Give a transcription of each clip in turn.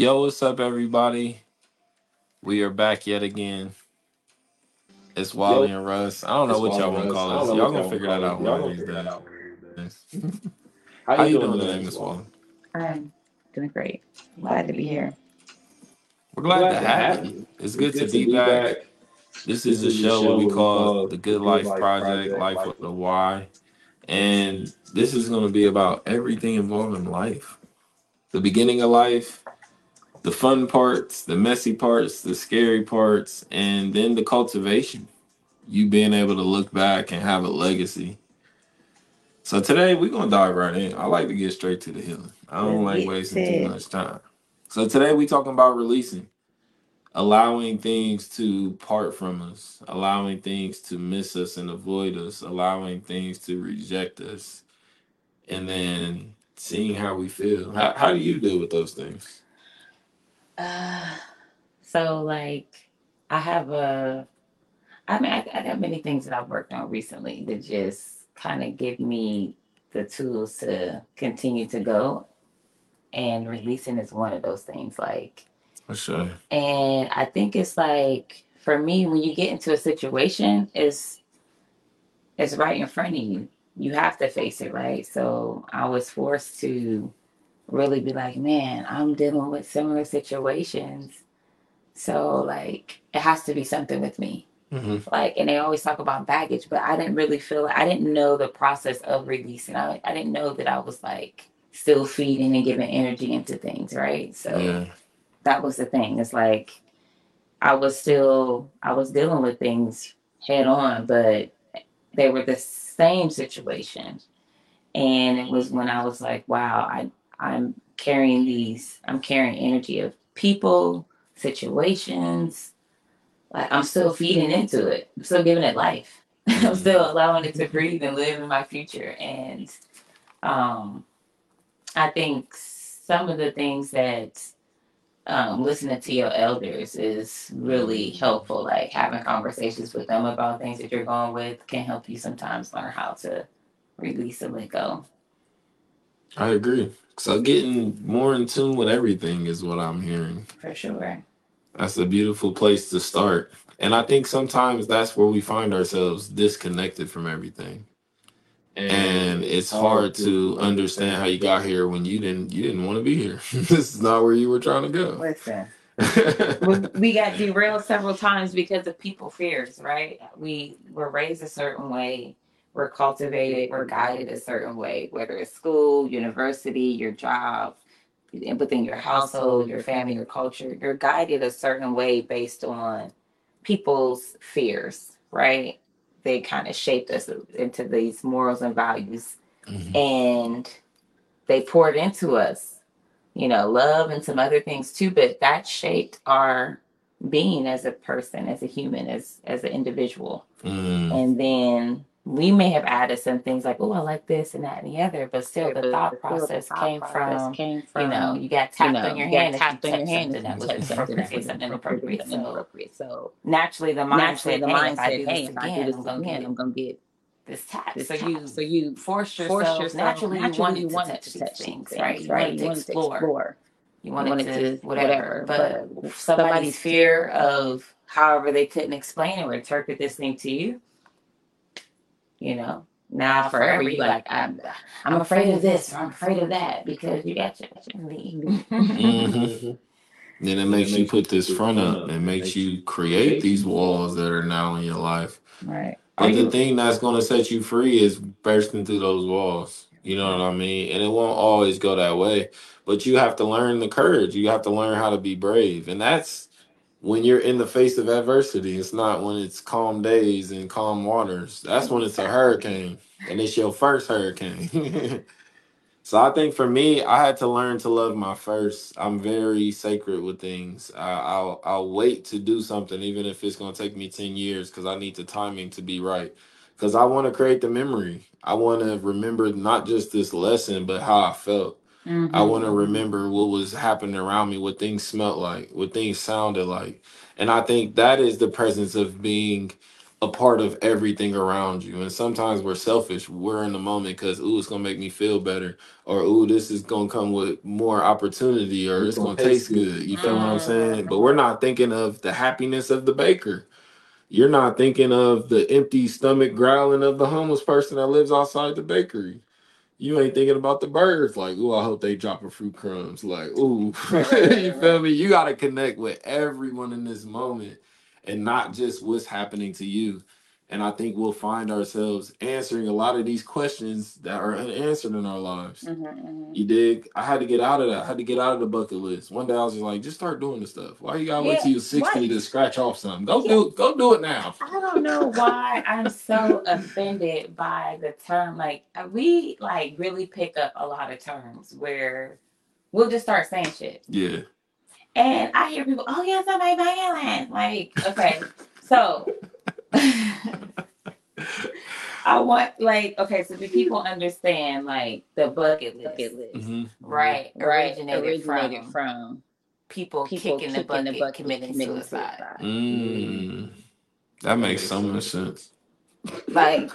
Yo, what's up, everybody? We are back yet again. It's Yo, Wally and Russ. I don't know it's what y'all Wally want to Russ. call I don't this. know Y'all what gonna y'all want to figure that call it. out Y'all of gonna these figure that days. out one of these days. How How you you doing doing today, today, Miss Miss Wally? Wally? I'm doing great. Glad to be here. We're We're glad to glad to have have you. you. It's It's good to good to be be back. back. This is This the is the show what show we we call call the the Good Good Life Life Project, Project, Life Life with with a a Y. And this is going to be about everything involving life the beginning of life, the fun parts, the messy parts, the scary parts, and then the cultivation. You being able to look back and have a legacy. So today we're gonna dive right in. I like to get straight to the healing. I don't like wasting too much time. So today we're talking about releasing, allowing things to part from us, allowing things to miss us and avoid us, allowing things to reject us, and then seeing how we feel. How, how do you deal with those things? Uh, so like, I have a. I mean, I, I got many things that I've worked on recently that just kind of give me the tools to continue to go, and releasing is one of those things. Like, For sure. and I think it's like for me when you get into a situation, it's it's right in front of you. You have to face it, right? So I was forced to really be like, man, I'm dealing with similar situations. So like it has to be something with me. hmm Like and they always talk about baggage, but I didn't really feel I didn't know the process of releasing. I I didn't know that I was like still feeding and giving energy into things, right? So Yeah. that was the thing. It's like I was still I was dealing with things head on, but they were the same situation. And it was when I was like, wow, I I'm carrying these I'm carrying energy of people, situations. Like I'm still feeding into it. I'm still giving it life. I'm still allowing it to breathe and live in my future. And um I think some of the things that um, listening to your elders is really helpful. Like having conversations with them about things that you're going with can help you sometimes learn how to release and let go. I agree. So getting more in tune with everything is what I'm hearing. For sure. That's a beautiful place to start. And I think sometimes that's where we find ourselves disconnected from everything. And it's hard to understand how you got here when you didn't you didn't want to be here. this is not where you were trying to go. Listen, we, we got derailed several times because of people fears, right? We were raised a certain way, we're cultivated, we're guided a certain way, whether it's school, university, your job, within your household, your family, your culture, you're guided a certain way based on people's fears, right? They kind of shaped us into these morals and values, Mhm. and they poured into us you know, love and some other things too, but that shaped our being as a person, as a human, as as an individual. Mm. And then we may have added some things like, oh, I like this and that and the other, but still the thought process came from, came you know, you got tapped on your hand tapped on your hand if that was inappropriate, something inappropriate, something So inappropriate. So naturally the naturally, mindset, the hey, if I mindset, do this if I do again, I'm gonna get I'm gonna get this tap. So you So you force yourself naturally you you to touch to touch these things, right? Right? You to wanted to explore. You wanted, to, whatever, but somebody's fear of however they couldn't explain or interpret this thing to you, you know. Now forever you like I'm I'm afraid of this or I'm afraid of that because you got your, your lead. Mhm. Then it makes you put this front up It makes you create these walls that are now in your life. right. Are But the thing that's going to set you free is bursting through those walls. You know what I mean? And it won't always go that way. But you have to learn the courage. You have to learn how to be brave. And that's when you're in the face of adversity. It's not when it's calm days and calm waters. That's when it's a hurricane. And it's your first hurricane. so I think for me, I had to learn to love my first. I'm very sacred with things. I, I'll I'll wait to do something, even if it's gonna take me ten years, because I need the timing to be right. Because I want to create the memory. I want to remember not just this lesson, but how I felt. Mm-hmm. I want to remember what was happening around me, what things smelled like, what things sounded like. And I think that is the presence of being a part of everything around you. And sometimes we're selfish. We're in the moment because, ooh, it's going to make me feel better. Or, ooh, this is going to come with more opportunity or it's going to taste good. You feel what I'm mm-hmm. saying? But we're not thinking of the happiness of the baker. You're not thinking of the empty stomach growling of the homeless person that lives outside the bakery you ain't thinking about the birds. Like, ooh, I hope they dropping fruit crumbs. Like, ooh, you feel me? You got to connect with everyone in this moment and not just what's happening to you. And I think we'll find ourselves answering a lot of these questions that are unanswered in our lives. Mhm, mhm. You dig? I had to get out of that. I had to get out of the bucket list. One day I was just like, just start doing the stuff. Why you gotta wait Yeah, till you're 60 why- to scratch off something? Go Yeah. do go do it now. I don't know why I'm so offended by the term. Like we like really pick up a lot of terms where we'll just start saying shit. Yeah. And I hear people, oh yeah, somebody violent. Like, okay, so I want like okay, so do people understand like the bucket list, bucket list. Mhm. right? Right, Originated, originated from, from people, people kicking, the bucket, committing, suicide. Mm. That makes so much sense. Like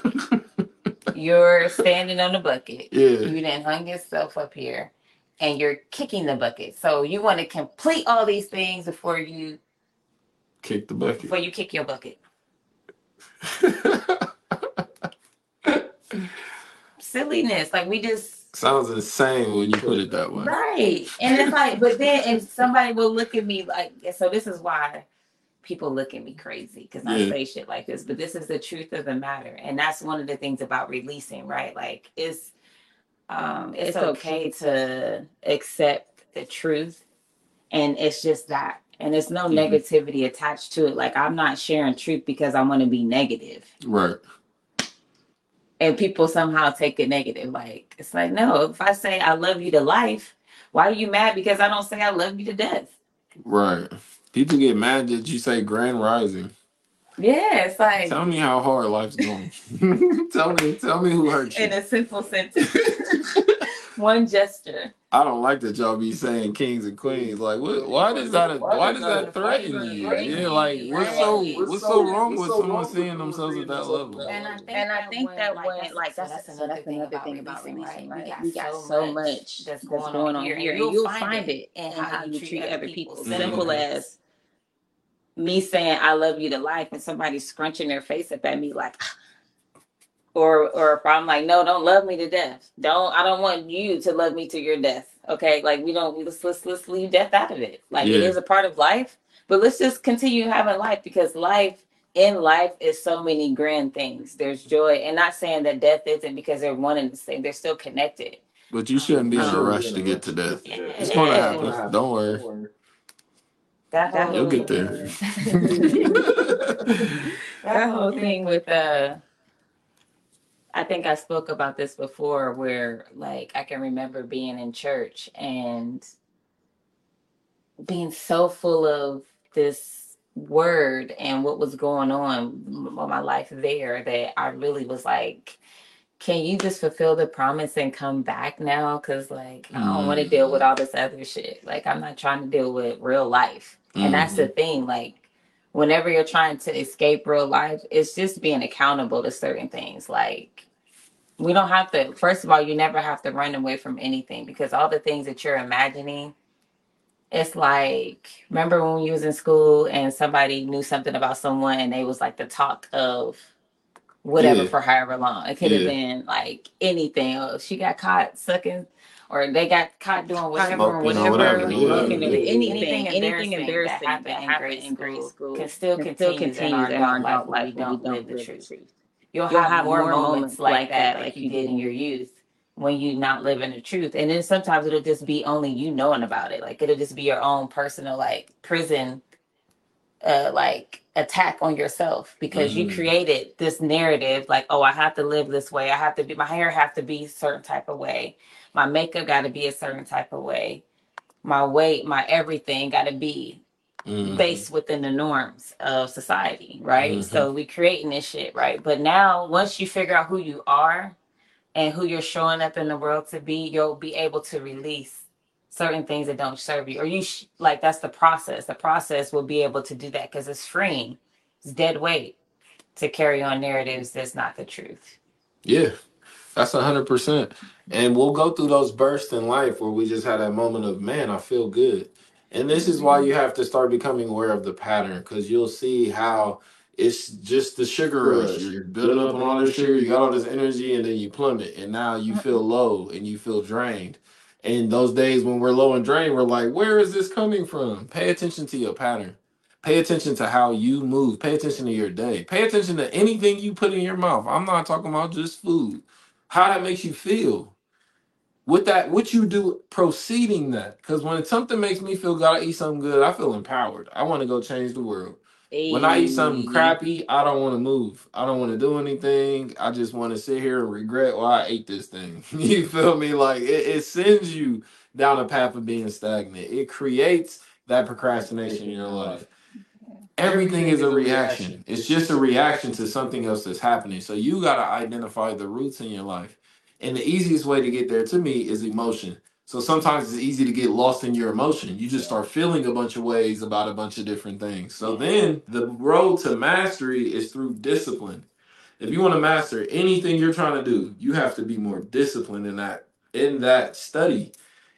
you're standing on the bucket. Yeah. You then hung yourself up here and you're kicking the bucket. So you want to complete all these things before you Kick the bucket. before you kick your bucket. Silliness. Like we just Sounds insane when you put it that way. Right. And it's like, but then and somebody will look at me like so this is why people look at me crazy because I say shit like this, but this is the truth of the matter. And that's one of the things about releasing, right? Like it's um it's, It's okay to accept the truth and it's just that. And there's no Mhm. negativity attached to it. Like I'm not sharing truth because I want to be negative. Right. And people somehow take it negative. Like it's like, no, if I say I love you to life, why are you mad because I don't say I love you to death? Right. People get mad that you say grand rising. Yeah, it's like Tell me how hard life's going. tell me, tell me who hurt you. in a simple sentence. One gesture. I don't like that y'all be saying kings and queens. Like, what? Why does that? Why does that threaten you? Yeah, like, what's so what's so wrong with someone seeing themselves at that level? And I think And I that think when, that like, that's- like that's that's another thing about thing about releasing, releasing, right? right? We We got got so so much much that's that's going going on on here, here, and and you'll you'll find find it it in in how how you you treat treat other other people. people. Simple mm-hmm. as Me saying I love you to life and somebody scrunching their face up at me like or or if I'm like, no, don't love me to death. Don't I don't want you to love me to your death. Okay. Like we don't let's let's let's leave death out of it. Like it Yeah. is a part of life, but let's just continue having life because life in life is so many grand things. There's joy, and not saying that death isn't because they're one and the same. They're still connected. But you shouldn't be in a Um, rush to get to death. Yeah, It's gonna happen. Don't worry. That That You'll get there. that whole thing with uh I think I spoke about this before where like I can remember being in church and being so full of this word and what was going on with my life there that I really was like can you just fulfill the promise and come back now? Cuz like I don't want to deal with mm-hmm. all this other shit. Like I'm not trying to deal with real life. And that's the mm-hmm. thing like whenever you're trying to escape real life it's just being accountable to certain things like we don't have to first of all you never have to run away from anything because all the things that you're imagining it's like remember when you was in school and somebody knew something about someone and they was like the talk of whatever Yeah. for however long it could have Yeah. been like anything oh she got caught sucking or they got caught doing whatever or Smoking or whatever, whatever, looking whatever. at Anything, anything, anything embarrassing, embarrassing that happened, that in, happened grade in grade school school can still can continue, still in continue our in our adult life life we don't don't live the truth. truth. You'll, You'll have, more moments like that, like you did in your youth, when you not living the truth. And then sometimes it'll just be only you knowing about it. Like it'll just be your own personal like prison, uh, like attack on yourself because you Mhm. created this narrative. Like, oh, I have to live this way. I have to be. My hair have to be a certain type of way. My makeup got to be a certain type of way. My weight, my everything got to be Mhm. based within the norms of society, right? Mhm. So we creating this shit, right? But now once you figure out who you are and who you're showing up in the world to be, you'll be able to release certain things that don't serve you. Or you sh- like that's the process. The process will be able to do that because it's freeing. It's dead weight. to carry on narratives that's not the truth. Yeah, that's a hundred percent. And we'll go through those bursts in life where we just had that moment of, man, I feel good. And this is why mm-hmm. you have to start becoming aware of the pattern because you'll see how it's just the sugar rush. You're building up on all this sugar, you got all this energy, and then you plummet, and now you feel low and you feel drained. And those days when we're low and drained, we're like, where is this coming from? Pay attention to your pattern. Pay attention to how you move. Pay attention to your day. Pay attention to anything you put in your mouth. I'm not talking about just food. How that makes you feel with that what you do proceeding that because when something makes me feel good i eat something good i feel empowered. I want to go change the world. When i eat something crappy i don't want to move. I don't want to do anything. I just want to sit here and regret why i ate this thing. You feel me? Like it, it sends you down a path of being stagnant. It creates that procrastination in your life. Everything is a reaction. It's just a reaction to something else that's happening. So you got to identify the roots in your life and the easiest way to get there to me is emotion. So sometimes it's easy to get lost in your emotion. You just start feeling a bunch of ways about a bunch of different things. So then the road to mastery is through discipline. If you want to master anything you're trying to do, you have to be more disciplined in that in that study,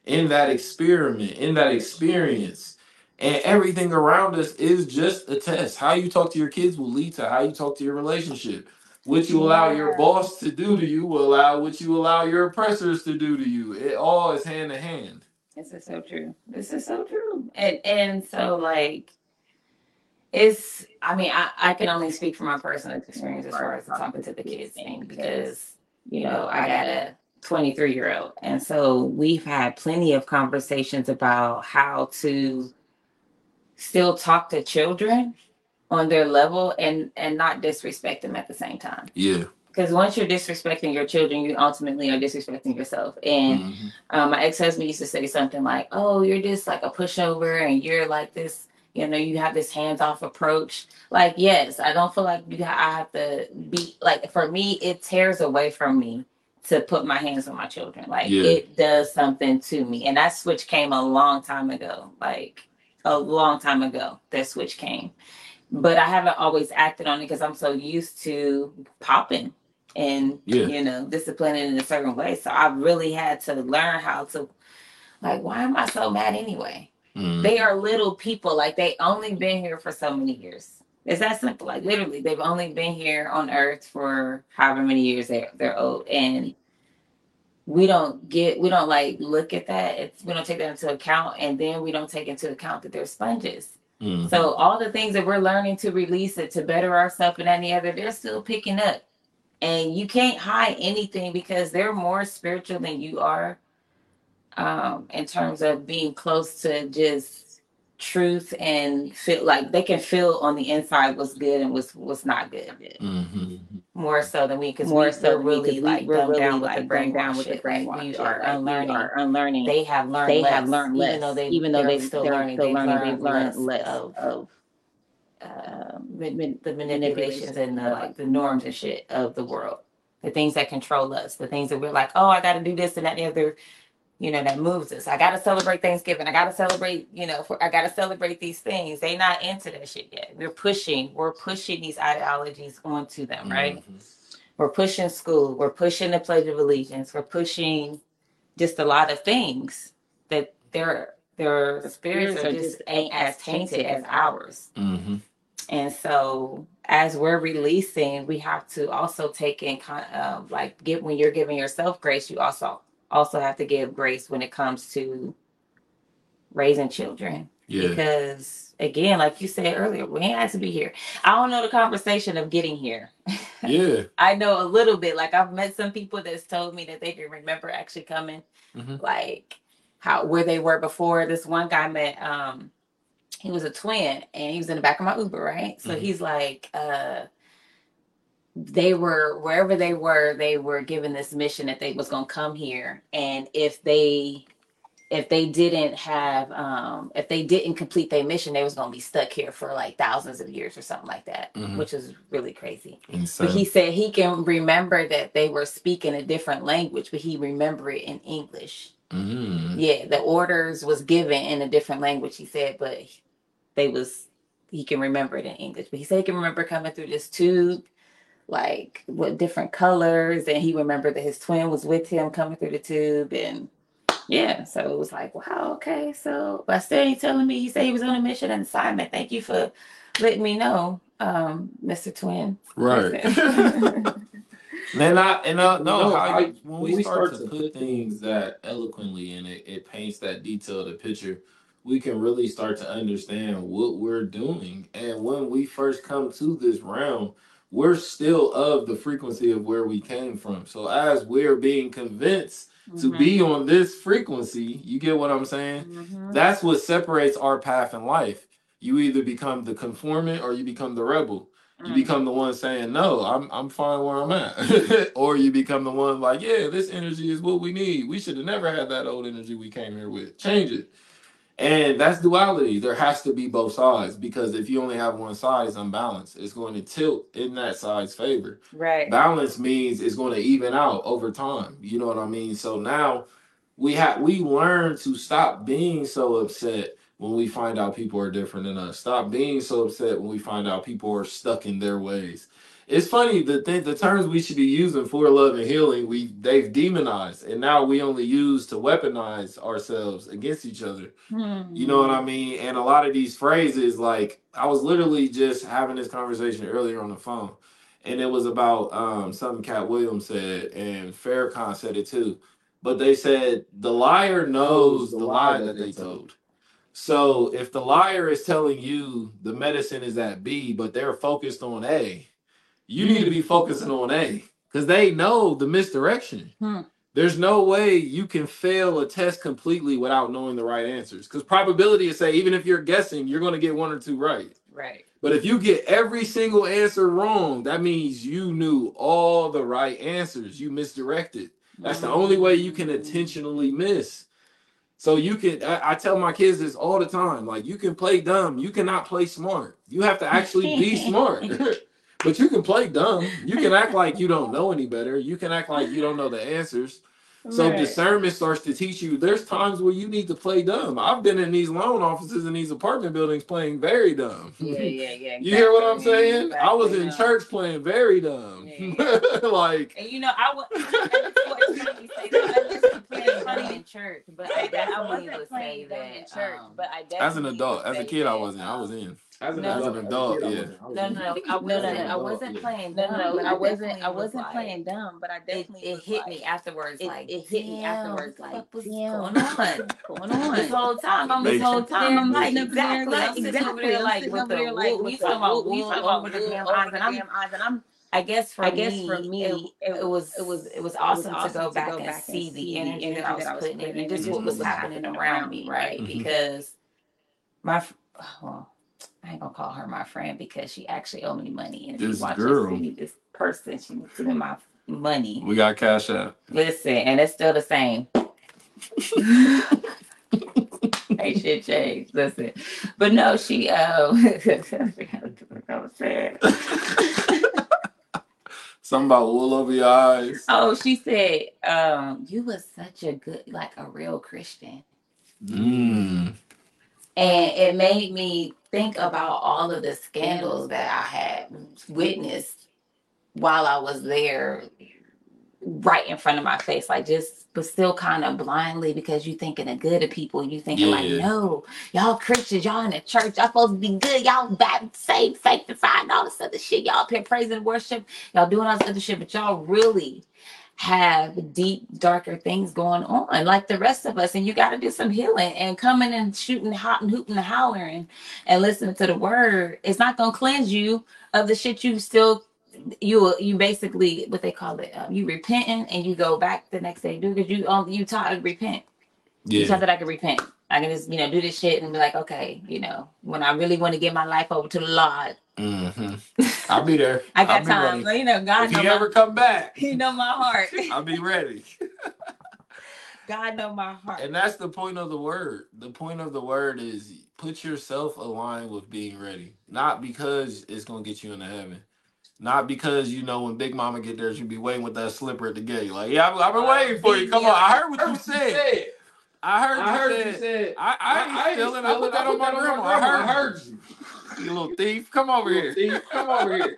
in that experiment, in that experience. And everything around us is just a test. How you talk to your kids will lead to how you talk to your relationship what you allow your boss to do to you will allow what you allow your oppressors to do to you. It all is hand in hand. This is so true. This is so true. And and so like it's I mean, I, I can only speak from my personal experience as far as talking to the kids thing because, you know, I got a 23 year old. And so we've had plenty of conversations about how to still talk to children on their level and and not disrespect them at the same time. Yeah. Because once you're disrespecting your children, you ultimately are disrespecting yourself. And mm-hmm. um, my ex husband used to say something like, "Oh, you're just like a pushover, and you're like this." You know, you have this hands off approach. Like, yes, I don't feel like you. I have to be like. For me, it tears away from me to put my hands on my children. Like, yeah. it does something to me, and that switch came a long time ago. Like, a long time ago, that switch came but I haven't always acted on it because I'm so used to popping and yeah. you know disciplining in a certain way. So I really had to learn how to like why am I so mad anyway? Mm. They are little people, like they only been here for so many years. It's that simple. Like literally, they've only been here on Earth for however many years they're they're old, and we don't get we don't like look at that. It's we don't take that into account, and then we don't take into account that they're sponges. Mm-hmm. So all the things that we're learning to release it to better ourselves and any other, they're still picking up. And you can't hide anything because they're more spiritual than you are um, in terms of being close to just truth and feel like they can feel on the inside what's good and what's what's not good. Mm-hmm. More so than we, because more we, so really like we're really down like brain down with the brain. We are unlearning. Are unlearning. They have learned. They less, have learned less. Even though they, even though they still learning, still learning, they've learned less of, of uh, the manipulations and the like the norms and shit of the world. The things that control us, the things that we're like, oh, I got to do this and that and the other you know, that moves us. I gotta celebrate Thanksgiving. I gotta celebrate, you know, for, I gotta celebrate these things. They not into that shit yet. We're pushing, we're pushing these ideologies onto them, right? Mm-hmm. We're pushing school, we're pushing the Pledge of Allegiance, we're pushing just a lot of things that their their the spirits, are just ain't as tainted as ours. Mm-hmm. And so as we're releasing, we have to also take in kind of um, like get when you're giving yourself grace, you also also have to give grace when it comes to raising children. Yeah. Because again, like you said earlier, we ain't had to be here. I don't know the conversation of getting here. Yeah. I know a little bit. Like I've met some people that's told me that they can remember actually coming, mm-hmm. like how where they were before. This one guy met um he was a twin and he was in the back of my Uber, right? So mm-hmm. he's like, uh they were wherever they were they were given this mission that they was going to come here and if they if they didn't have um if they didn't complete their mission they was going to be stuck here for like thousands of years or something like that mm-hmm. which is really crazy Insane. but he said he can remember that they were speaking a different language but he remember it in english mm-hmm. yeah the orders was given in a different language he said but they was he can remember it in English, but he said he can remember coming through this tube, like what different colors, and he remembered that his twin was with him coming through the tube, and yeah, so it was like, wow, okay, so but still he telling me he said he was on a mission and assignment. Thank you for letting me know, um, Mr. Twin. Right. Listen. And I and I know No, how I- you, when we start to put things that eloquently in it, it paints that detailed picture. We can really start to understand what we're doing. And when we first come to this realm, we're still of the frequency of where we came from. So as we're being convinced to be on this frequency, you get what I'm saying? Mhm. That's what separates our path in life. You either become the conformant or you become the rebel. You Mhm. become the one saying, No, I'm I'm fine where I'm at. or you become the one like, Yeah, this energy is what we need. We should have never had that old energy we came here with. Change it. And that's duality. There has to be both sides because if you only have one side, it's unbalanced. It's going to tilt in that side's favor. right. Balance means it's going to even out over time. You know what I mean? So now we have we learn to stop being so upset when we find out people are different than us. Stop being so upset when we find out people are stuck in their ways. It's funny the th- the terms we should be using for love and healing we they've demonized and now we only use to weaponize ourselves against each other. You know what I mean? And a lot of these phrases, like I was literally just having this conversation earlier on the phone, and it was about um, something Katt Williams said, and Farrakhan said it too. But they said the liar knows the lie that they told. So if the liar is telling you the medicine is at B, but they're focused on A, you need to be focusing on A because they know the misdirection. Hmm. There's no way you can fail a test completely without knowing the right answers. Because probability is say even if you're guessing, you're going to get one or two right. Right. But if you get every single answer wrong, that means you knew all the right answers. You misdirected. That's the only way you can intentionally miss. So you can I, I tell my kids this all the time. Like you can play dumb, you cannot play smart. You have to actually be smart. but you can play dumb. You can act like you don't know any better. You can act like you don't know the answers. So Right. discernment starts to teach you there's times where you need to play dumb. I've been in these loan offices and these apartment buildings playing very dumb. Yeah, yeah, yeah. You hear what I'm exactly, saying? I was in church playing very dumb. Yeah. like And you know, I was. It's funny you say that. I wasn't playing funny in church, but I definitely would say that. In church, um, but I as an adult, as a say kid, I wasn't. I was um, in. As an No, adult, as an adult, I yeah. I No, wasn't. no, no. I No, no, wasn't. no, I wasn't yeah. playing. No, dumb, no, but I wasn't. definitely I was wasn't like- playing dumb, but I It, definitely it was hit like, me afterwards. it- like it hit me afterwards, like, fuck was damn, going what on? Going on. This whole time, I'm this Makes whole time, I'm like, Sitting up there, exactly, like, I'm sitting over there like sitting with over the there, like, wool. We with talking about wool we talking about over the the damn eyes, and I'm. and I'm. I guess for I guess me, for me, it, it, it was it was it was awesome, to go back and see the energy that I was putting in, and just what was happening around me, right? Mhm. Because my f- well, I ain't gonna call her my friend because she actually owed me money, and if This you watch girl. this, this person, she was giving my money. We got cash out. Listen, and it's still the same. Ain't shit changed. Listen, but no, she um. I forgot what I was saying. Something about wool over your eyes. Oh, she said, um, you was such a good, like a real Christian. Mm. And it made me think about all of the scandals that I had witnessed while I was there right in front of my face. Like just but still kind of blindly because you thinking the good of people. You thinking like, no, y'all Christians, y'all in the church, y'all supposed to be good, y'all bad, saved, sanctified, all this other shit. Y'all up here praising worship, y'all doing all this other shit, but y'all really have deep, darker things going on, like the rest of us. And you got to do some healing and coming and shooting, hot and hooting and hollering and listening to the word. It's not going to cleanse you of the shit you still, you you basically, what they call it, um, you repenting and you go back the next day, do because you, um, you taught to repent. You Yeah. taught that I can repent. I can just, you know, do this shit and be like, okay, you know, when I really want to give my life over to the Lord, hmm I'll be there. I got time. But, you know, God If know you my, ever come back, He know my heart. I'll be ready. God know my heart. And that's the point of the word. The point of the word is put yourself aligned with being ready. Not because it's gonna get you into heaven. Not because you know when Big Mama get there, she'll be waiting with that slipper at the gate. Like, yeah, I've, I've been waiting for you. Come on, I heard what you said. I heard, I heard you you said. said. I, I, ain't feeling. I put that on my grandma. I heard. I heard you. You little thief, come over here. Thief, come over here.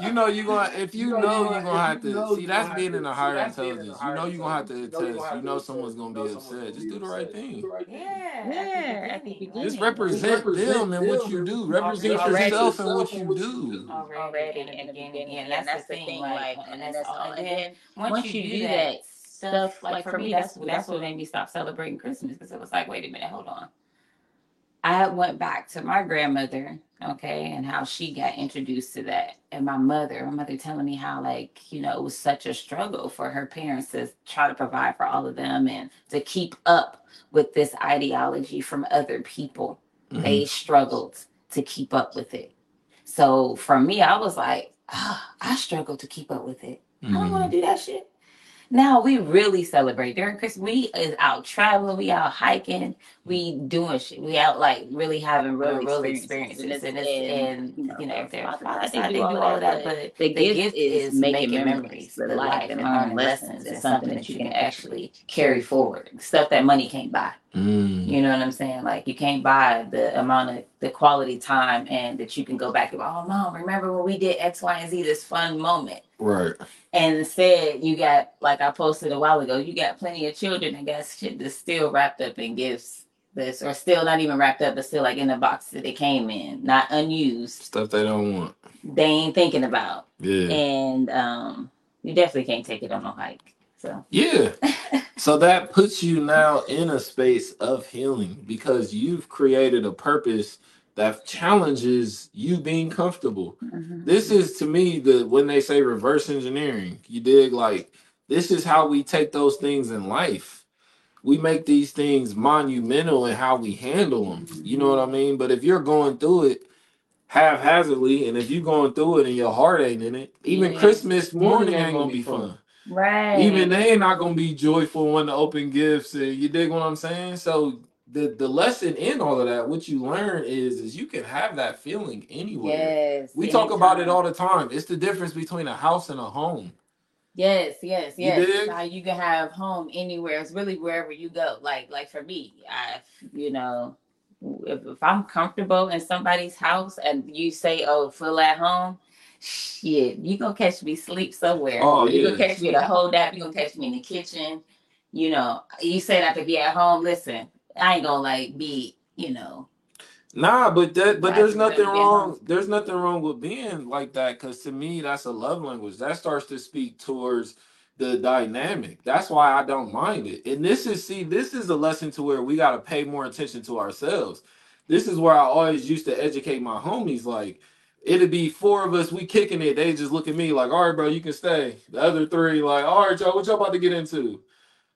You know you gonna if you You know know you you're gonna- gonna have you to see that's being in to- a see, higher that's being in a intelligence. You know you're gonna have to intelligence. You know you attest. You know someone's gonna be someone's upset. gonna Just be do the right thing. Do the right thing. Yeah, Yeah, at the beginning. Just like, represent represent them and what you do. and Represent already yourself and what you and what you do. do. already in the beginning, and that's the thing. Like, and that's all. And then once you do that stuff, like for me, that's that's what made me stop celebrating Christmas because it was like, wait a minute, hold on. I went back to my grandmother, okay, and how she got introduced to that, and my mother, my mother telling me how like you know it was such a struggle for her parents to try to provide for all of them and to keep up with this ideology from other people. Mhm. They struggled to keep up with it. So for me, I was like, ah, I struggle to keep up with it. I don't want to do that shit. Now we really celebrate during Christmas. We is out traveling, we out hiking, we mm-hmm. doing shit. We out like really having real, real experiences, and it's and, and you know, they're I think they do all of that, but the the gift is making memories, the life and learning lessons, and something that you can actually carry forward. Stuff that money can't buy. Mm. You know what I'm saying? Like you can't buy the amount of the quality time and that you can go back and go, oh mom, remember when we did X, Y, and Z this fun moment. Right. And instead, you got like I posted a while ago. You got plenty of children that got shit that's still wrapped up in gifts. This or still not even wrapped up, but still like in the box that they came in, not unused. Stuff they don't want. They ain't thinking about, Yeah. and um, you definitely can't take it on no hike. So Yeah. so that puts you now in a space of healing because you've created a purpose that challenges you being comfortable. Mm-hmm. This is to me the when they say reverse engineering, you dig like this is how we take those things in life. We make these things monumental in how we handle them. You know what I mean? But if you're going through it haphazardly, and if you're going through it and your heart ain't in it, even Yeah. Christmas morning ain't gonna be fun. Right, Even they not gonna be joyful when to open gifts, and you dig what I'm saying? So the the lesson in all of that, what you learn is is you can have that feeling anywhere. yes, We talk about it all the time. It's the difference between a house and a home. Yes, yes, You yes. dig? How you can have home anywhere. It's really wherever you go. Like, like for me, I, you know, if, if I'm comfortable in somebody's house and you say, "Oh, feel at home," shit, you gonna catch me sleep somewhere. Oh, you yeah. gonna catch me to hold that. You gonna catch me in the kitchen. You know, you say that to be at home. Listen, I ain't gonna like be, you know, Nah, but that but there's nothing wrong. There's nothing wrong with being like that because to me that's a love language. That starts to speak towards the dynamic. That's why I don't mind it. And this is see, this is a lesson to where we gotta pay more attention to ourselves. This is where I always used to educate my homies. Like it'd be four of us, we kicking it. They just look at me like, all right, bro, you can stay. The other three, like, all right, y'all, what y'all about to get into?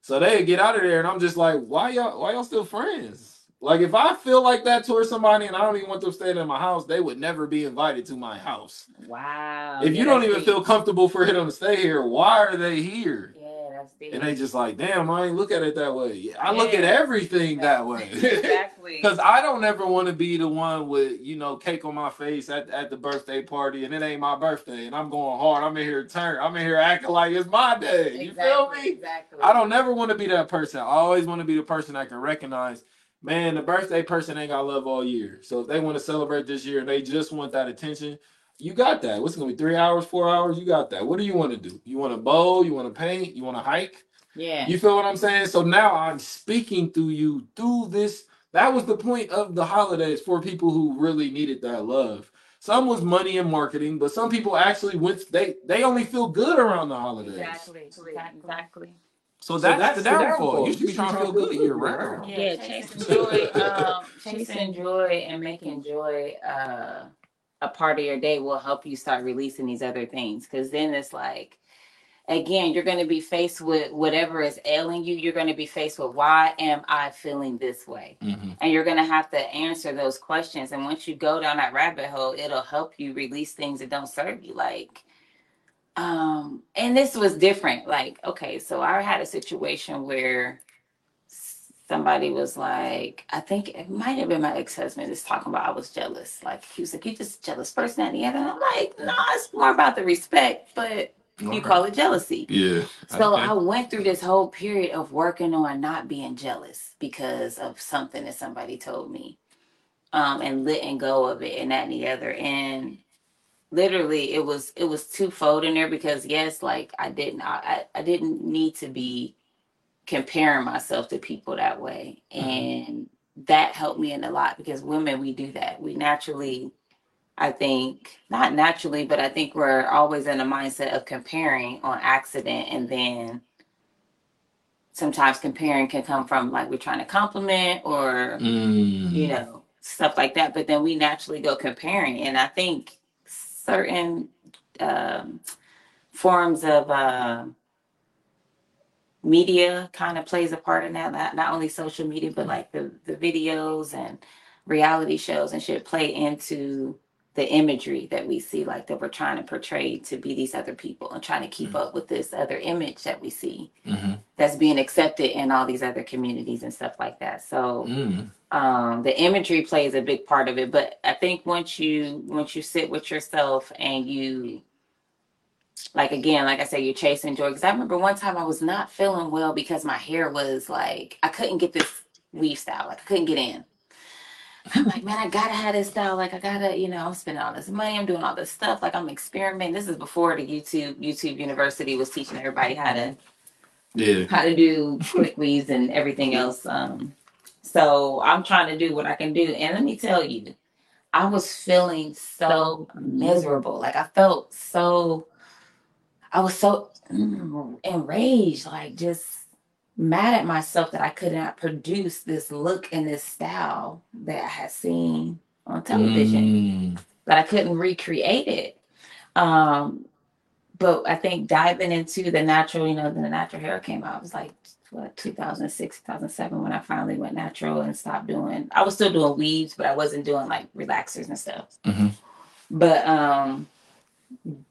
So they get out of there, and I'm just like, why y'all why y'all still friends? Like if I feel like that towards somebody and I don't even want them staying in my house, they would never be invited to my house. wow. if you don't even deep. feel comfortable for them to stay here, why are they here? Yeah, that's deep. And they just like, damn, I ain't look at it that way. I look at Yeah. everything that way. exactly. Because I don't ever want to be the one with, you know, cake on my face at, at the birthday party and it ain't my birthday and I'm going hard. I'm in here turn. I'm in here acting like it's my day. You feel me? Exactly. I don't never want to be that person. I always want to be the person that can recognize, man, the birthday person ain't got love all year. So if they want to celebrate this year and they just want that attention, you got that. What's it gonna be three hours, four hours? You got that. What do you want to do? You want to bowl? You want to paint? You want to hike? Yeah. You feel what I'm saying? So now I'm speaking through you through this. That was the point of the holidays for people who really needed that love. Some was money and marketing, but some people actually went. They they only feel good around the holidays. Exactly. Exactly. So that's, that's the the downfall. downfall. You should be trying to feel good year round. Yeah, chasing joy, um, chasing joy and making joy uh, a part of your day will help you start releasing these other things. Because then it's like, again, you're going to be faced with whatever is ailing you. You're going to be faced with why am I feeling this way, Mhm. and you're going to have to answer those questions. And once you go down that rabbit hole, it'll help you release things that don't serve you. Like, um, and this was different. Like, okay, so I had a situation where somebody was like, I think it might have been my ex-husband just talking about I was jealous. Like he was like, you're just a jealous person at the end. And I'm like, no, it's more about the respect, but you Okay. call it jealousy. Yeah. So Okay. I went through this whole period of working on not being jealous because of something that somebody told me. um, and letting go of it and that and the other. And literally it was it was twofold in there because yes, like I didn't I, I didn't need to be comparing myself to people that way. Mm-hmm. And that helped me in a lot because women we do that. We naturally I think not naturally, but I think we're always in a mindset of comparing on accident and then sometimes comparing can come from like we're trying to compliment or Mm. you know stuff like that but then we naturally go comparing and i think certain um, forms of uh, media kind of plays a part in that not, not only social media but like the, the videos and reality shows and shit play into the imagery that we see like that we're trying to portray to be these other people and trying to keep up with this other image that we see Mhm. that's being accepted in all these other communities and stuff like that so Mm. um the imagery plays a big part of it but i think once you once you sit with yourself and you like again like i said you're chasing joy because i remember one time i was not feeling well because my hair was like i couldn't get this weave style like i couldn't get in i'm like man i gotta have this style like i gotta you know i'm spending all this money i'm doing all this stuff like i'm experimenting this is before the youtube youtube university was teaching everybody how to Yeah. how to do quick weaves and everything else. Um, so I'm trying to do what I can do. And let me tell you, I was feeling so miserable. Like I felt so, I was so mm, enraged, like just mad at myself that I could not produce this look and this style that I had seen on television Mm. but I couldn't recreate it. Um, but I think diving into the natural, you know, the natural hair came out. It was like what 2006, 2007 when I finally went natural and stopped doing. I was still doing weaves, but I wasn't doing like relaxers and stuff. Mhm. But um,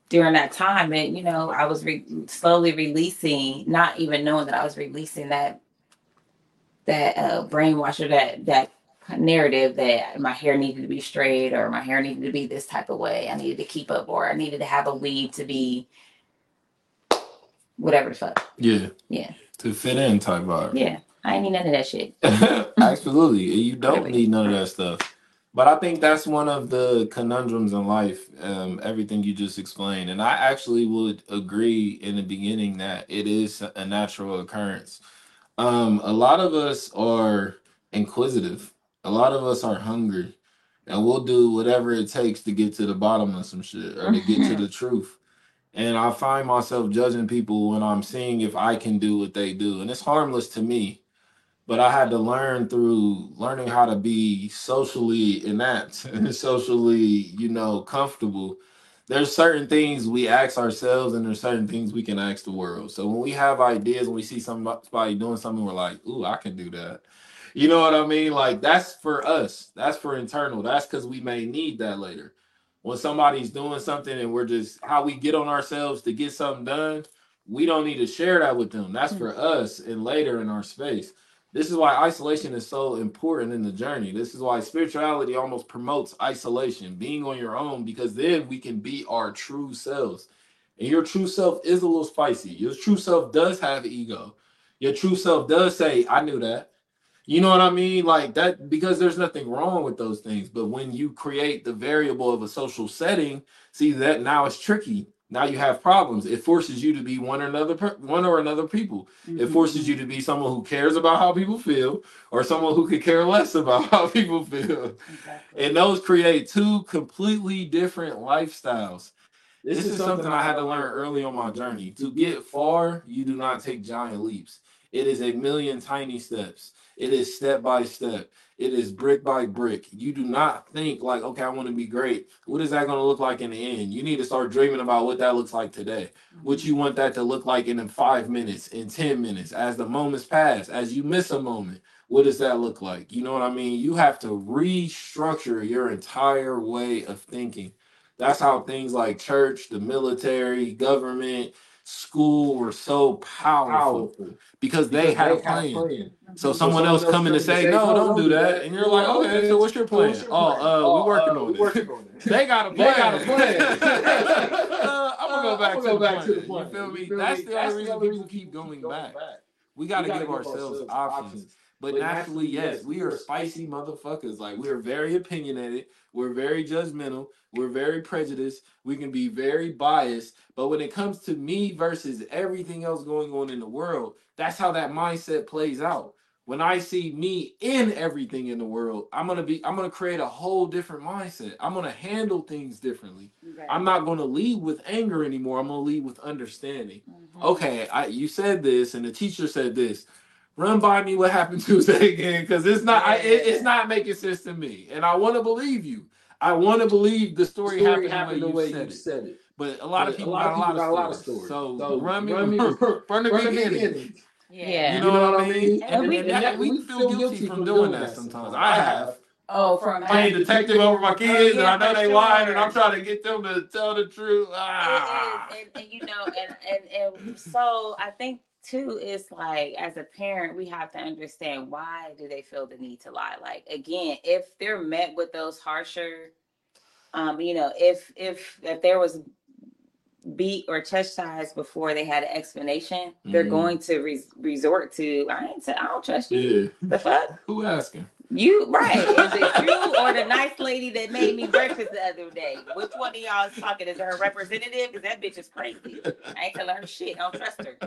during that time, it you know, I was re- slowly releasing, not even knowing that I was releasing that that uh, brainwash or that that narrative that my hair needed to be straight or my hair needed to be this type of way. I needed to keep up or I needed to have a weave to be whatever the fuck. Yeah. Yeah. To fit in type vibe. Yeah. I ain't need none of that shit. Absolutely. You don't need none of that stuff. But I think that's one of the conundrums in life, um, everything you just explained. And I actually would agree in the beginning that it is a natural occurrence. Um, a lot of us are inquisitive, a lot of us are hungry, and we'll do whatever it takes to get to the bottom of some shit or to get to the truth. And I find myself judging people when I'm seeing if I can do what they do. And it's harmless to me but I had to learn through learning how to be socially inept and socially, you know, comfortable. There's certain things we ask ourselves, and there's certain things we can ask the world. So when we have ideas, when we see somebody doing something, we're like, "Ooh, I can do that." You know what I mean? Like that's for us. That's for internal. That's because we may need that later. When somebody's doing something and we're just how we get on ourselves to get something done, we don't need to share that with them. That's hmm. for us and later in our space. This is why isolation is so important in the journey. This is why spirituality almost promotes isolation, being on your own, because then we can be our true selves. And your true self is a little spicy. Your true self does have ego. Your true self does say, I knew that. You know what I mean? Like that, because there's nothing wrong with those things. But when you create the variable of a social setting, see that now it's tricky. Now you have problems. It forces you to be one or another, one or another people. It mm-hmm. forces you to be someone who cares about how people feel, or someone who could care less about how people feel. Exactly. And those create two completely different lifestyles. This, is something I had to learn early on my journey. To mm-hmm. get far, you do not take giant leaps. It is a million tiny steps. It is step by step. It is brick by brick. You do not think like, okay, I want to be great. What is that going to look like in the end? You need to start dreaming about what that looks like today. What mm-hmm. you want that to look like in five minutes, in 10 minutes, as the moments pass, as you miss a moment. What does that look like? You know what I mean? You have to restructure your entire way of thinking. That's how things like church, the military, government, school were so powerful because they had a plan. So someone else coming to say, no, don't do that. And you're like, okay, so what's your plan? Oh, uh, we're working on it. They got a They plan. got a plan. uh, I'm gonna go back, I'm to, gonna the go back to the plan. plan. You feel me? That's the only reason people keep going back. We got to give ourselves options. But naturally, yes, we are spicy motherfuckers. Like we are very opinionated. We're very judgmental. We're very prejudiced. We can be very biased. But when it comes to me versus everything else going on in the world, that's how that mindset plays out. When I see me in everything in the world, I'm gonna be I'm gonna create a whole different mindset. I'm gonna handle things differently. Right. I'm not gonna lead with anger anymore. I'm gonna lead with understanding. Mhm. Okay, I you said this and the teacher said this. Run by me what happened Tuesday again because it's not I, it- it's not making sense to me, and I want to believe you. I want to believe the story, Story happened, the way you said it. said it. But a lot of But people got a lot of stories. So, So run me run me from, from the beginning. beginning. Yeah. You know, what I mean? And And, we- and that- we feel guilty from doing that sometimes. I have. Oh, from Playing detective over my kids, and I know for they lying, and I'm trying to get them to tell the truth. It Ah. is, and, and you know, and, and and so I think too, it's like as a parent, we have to understand why do they feel the need to lie. Like again, if they're met with those harsher, um, you know, if if if there was beat or chastised before they had an explanation, they're Mhm. going to res- resort to I ain't. T- I don't trust you. Yeah. The fuck. Who asking? You right? Is it you or the nice lady that made me breakfast the other day? Which one of y'all is talking? Is it her representative? Because that bitch is crazy. I ain't telling her shit. I don't trust her.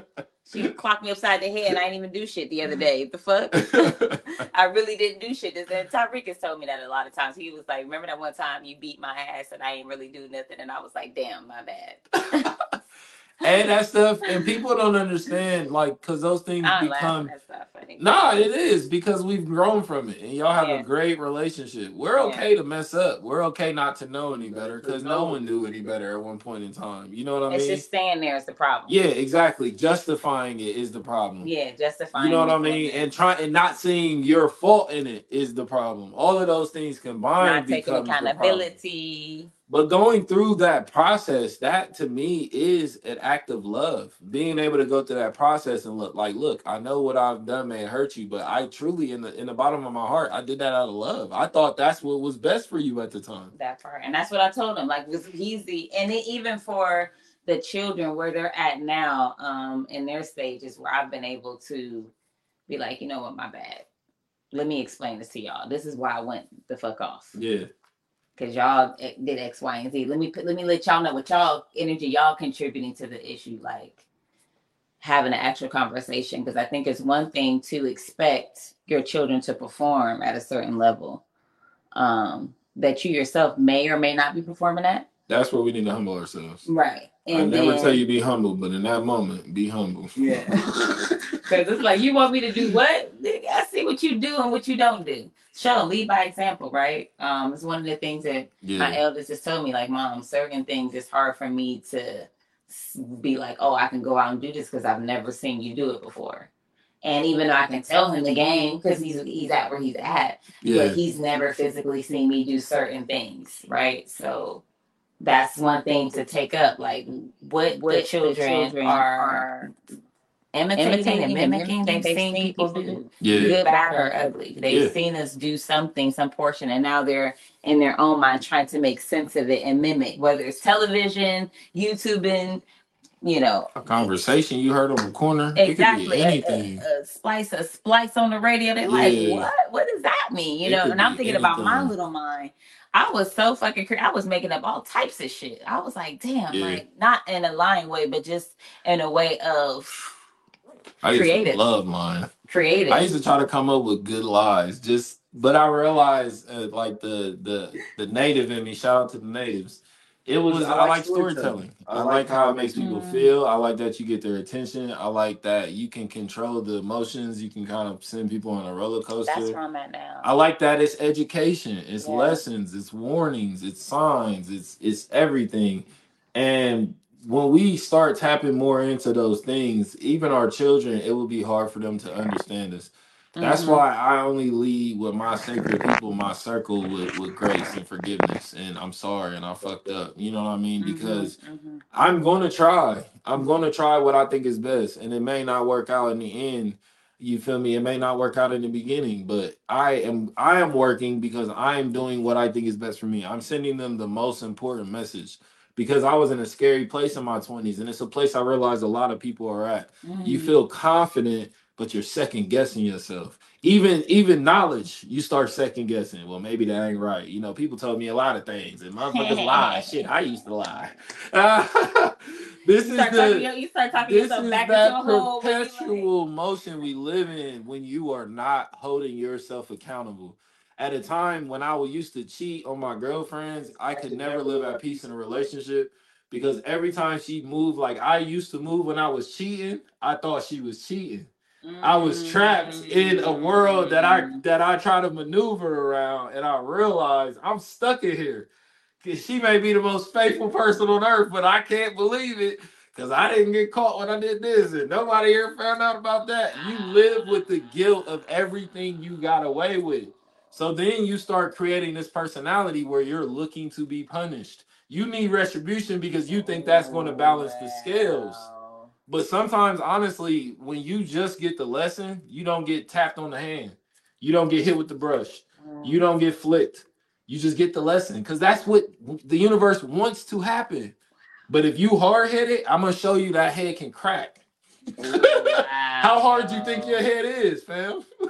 She clocked me upside the head and I didn't even do shit the other mm-hmm. day. The fuck? I really didn't do shit. This and Tyreek has told me that a lot of times. He was like, "Remember that one time you beat my ass and I ain't really do nothing?" And I was like, "Damn, my bad." and that stuff, and people don't understand, like, because those things I don't laugh at become. that stuff. Funny. Nah, it is because we've grown from it, and y'all have Yeah. a great relationship. We're Yeah. okay to mess up. We're okay not to know any better because no No. one knew any better at one point in time. You know what I It's mean? It's just staying there is the problem. Yeah, exactly. Justifying it is the problem. Yeah, justifying. You know what I it. mean? And trying and not seeing your fault in it is the problem. All of those things combined not taking becomes the accountability. But going through that process, that to me is an act of love. Being able to go through that process and look like, look, I know what I've done may hurt you, but I truly in the in the bottom of my heart, I did that out of love. I thought that's what was best for you at the time. that part and that's what i told him like he's the and it, even for the children where they're at now um in their stages where i've been able to be like you know what my bad let me explain this to y'all this is why i went the fuck off Yeah. Because y'all did x y and z. Let me put- let me let y'all know what y'all energy y'all contributing to the issue like having an actual conversation because i think it's one thing to expect your children to perform at a certain level um that you yourself may or may not be performing at That's where we need to humble ourselves. right I never then, tell you be humble, but in that moment, be humble. Yeah. Because it's like you want me to do what? I see what you do and what you don't do. Show, lead by example, right? Um, it's one of the things that my yeah. eldest has told me, like, mom, certain things it's hard for me to be like, oh, I can go out and do this because I've never seen you do it before. And even though I can tell him the game because he's he's at where he's at, Yeah. but he's never physically seen me do certain things, right? So that's one thing to take up. Like what what the children, are imitating, and mimicking, they've seen people do Yeah. good, bad, or ugly. They've Yeah. seen us do something, some portion, and now they're in their own mind trying to make sense of it and mimic, whether it's television, YouTubing, you know, A conversation you heard on the corner. It exactly. could be A, anything. a, a splice, a splice on the radio. They're like, what? What does that mean? You It know, and I'm be thinking about my little mind. I was so fucking crazy. I was making up all types of shit. I was like, damn, Yeah. like not in a lying way, but just in a way of I creative. love mine. creative. I used to try to come up with good lies, just but I realized uh, like the the the native in me. Shout out to the natives. It was I like, storytelling. I like how it makes people Mhm. feel. I like that you get their attention. I like that you can control the emotions. You can kind of send people on a roller coaster. That's where I'm at now. I like that it's education, it's Yeah. lessons, it's warnings, it's signs, it's it's everything. And when we start tapping more into those things, even our children, it will be hard for them to understand us. That's Mhm. why I only lead with my sacred people, my circle with, with grace and forgiveness. And I'm sorry and I fucked up. You know what I mean? Mhm, Because mhm. I'm gonna try. I'm gonna try what I think is best, and it may not work out in the end. You feel me? It may not work out in the beginning, but I am I am working because I am doing what I think is best for me. I'm sending them the most important message because I was in a scary place in my 20s, and it's a place I realize a lot of people are at. You Mhm. feel confident, but you're second guessing yourself. even even knowledge, you start second guessing. Well, maybe that ain't right. You know, people told me a lot of things, and motherfuckers lie. Shit, I used to lie. Uh, this You is the talking, you start talking this is back that a hole. when you like- perpetual motion we live in when you are not holding yourself accountable. At a time when I was used to cheat on my girlfriends, I could never live at peace in a relationship because every time she moved like I used to move when I was cheating, I thought she was cheating. I was trapped in a world that I mm. that I try to maneuver around, and I realized I'm stuck in here. Cause she may be the most faithful person on earth, but I can't believe it because I didn't get caught when I did this, and nobody ever found out about that. You live with the guilt of everything you got away with. So then you start creating this personality where you're looking to be punished. You need retribution because you think that's going to balance the scales. Wow. But sometimes, honestly, when you just get the lesson, you don't get tapped on the hand. You don't get hit with the brush. You mm. don't get flicked. You just get the lesson because that's what the universe wants to happen. But if you hard headed, I'm gonna show you that head can crack. How hard do you think your head is, fam? Yo,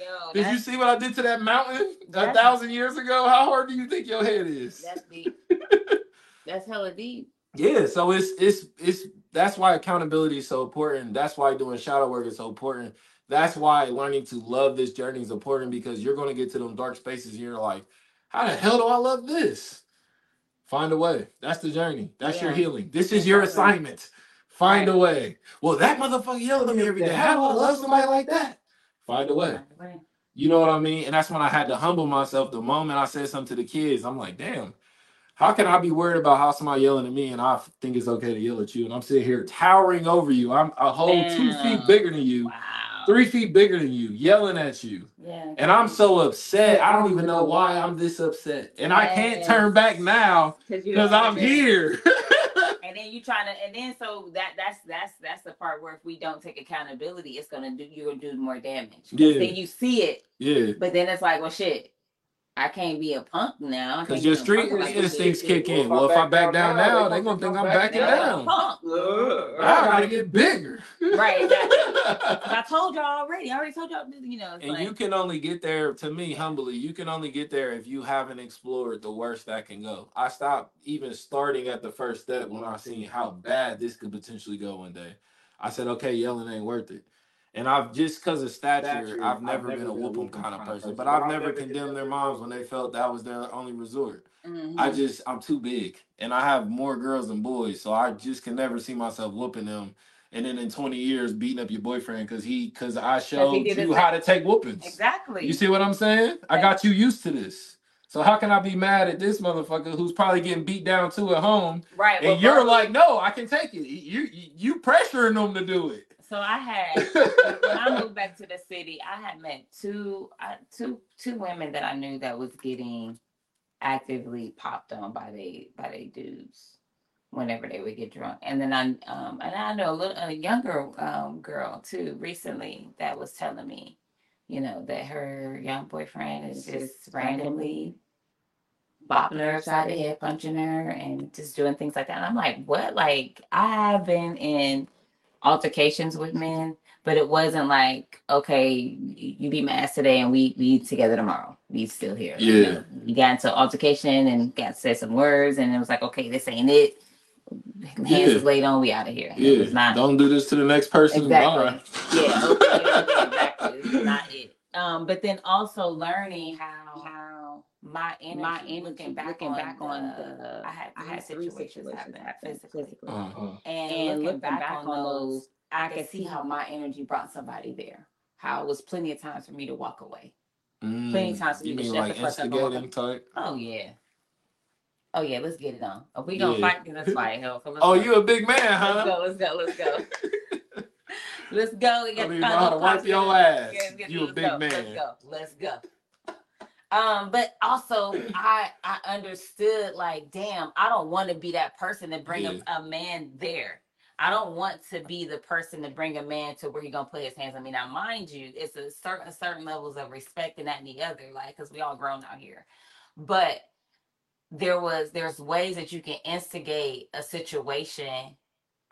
Did you see what I did to that mountain a thousand years ago? How hard do you think your head is? That's deep. That's hella deep. Yeah, so it's it's it's that's why accountability is so important. That's why doing shadow work is so important. That's why learning to love this journey is important because you're gonna get to them dark spaces and you're like, how the hell do I love this? Find a way. That's the journey. That's your healing. This is your assignment. Find a way. Well, that motherfucker yelled at me every day. How do I love somebody like that? Find a way. You know what I mean? And that's when I had to humble myself. The moment I said something to the kids, I'm like, damn, how can I be worried about how somebody yelling at me and I think it's okay to yell at you? And I'm sitting here towering over you. I'm a whole two feet bigger than you, Wow. three feet bigger than you, yelling at you. Yeah. And I'm so upset. I don't even know why I'm this upset. And I can't turn back now because I'm here. And then you trying to, and then so that that's that's that's the part where if we don't take accountability, it's gonna do you're gonna do more damage Yeah. Then you see it, yeah. but then it's like, well, shit, I can't be a punk now. I can't Because be your street punk like this. instincts kick in. Well, if I back down now, they're going to think I'm backing Now I'm a down. punk. I got to get bigger. Right, I told y'all already. I already told y'all. You know, it's And like, you can only get there, to me, humbly, you can only get there if you haven't explored the worst that can go. I stopped even starting at the first step when I seen how bad this could potentially go one day. I said, okay, yelling ain't worth it. And I've just because of stature, I've never been a whoop 'em kind of person, but I've never condemned their moms when they felt that was their only resort. mhm. I just, I'm too big and I have more girls than boys, so I just can never see myself whooping them. And then in 20 years, beating up your boyfriend because he, because I showed you how to take whoopings. exactly. You see what I'm saying? I got you used to this. So how can I be mad at this motherfucker who's probably getting beat down too at home, right. and well, you're bro, like, no, I can take it. You, you pressuring them to do it. So I had when I moved back to the city, I had met two uh, two two women that I knew that was getting actively popped on by they by they dudes whenever they would get drunk. And then I um and I know a little a younger um girl too recently that was telling me, you know, that her young boyfriend is just randomly bopping her upside the head, punching her, and just doing things like that. And I'm like, what? Like I have been in altercations with men, but it wasn't like, okay, you you be mad today and we we together tomorrow. We still here. You Yeah. know, we got into altercation and got said some words, and it was like, okay, this ain't it. Hands Yeah. is laid on, we out of here. Yeah. not Don't do this to the next person. Exactly. Yeah, okay, okay, exactly. This is not it. Um, but then also learning how how my energy, My energy, looking back looking on back the, on the- I had I three had three situations situations happen happen physically, physically. Uh-huh. and, And looking looking back, back on on those, those, I could see how my energy brought somebody there. How it was plenty of times for me to walk away. Plenty of times for Mm, you me to mean shut like the fuck up instigating type? Oh yeah. Oh yeah, let's get it on. If we gonna Yeah. fight, then let's fight. Hell, so let's Oh, go. you a big man, Let's huh? go. Let's go. Let's go. let's go. We got Don't even to know how to wipe your ass. You a big go, man. Let's go. Let's go. Um, but also I I understood like, damn, I don't want to be that person to bring a, a man there. I don't want to be the person to bring a man to where he gonna put his hands on me. Now, mind you, it's a certain certain levels of respect and that and the other, like because we all grown out here. But there was there's ways that you can instigate a situation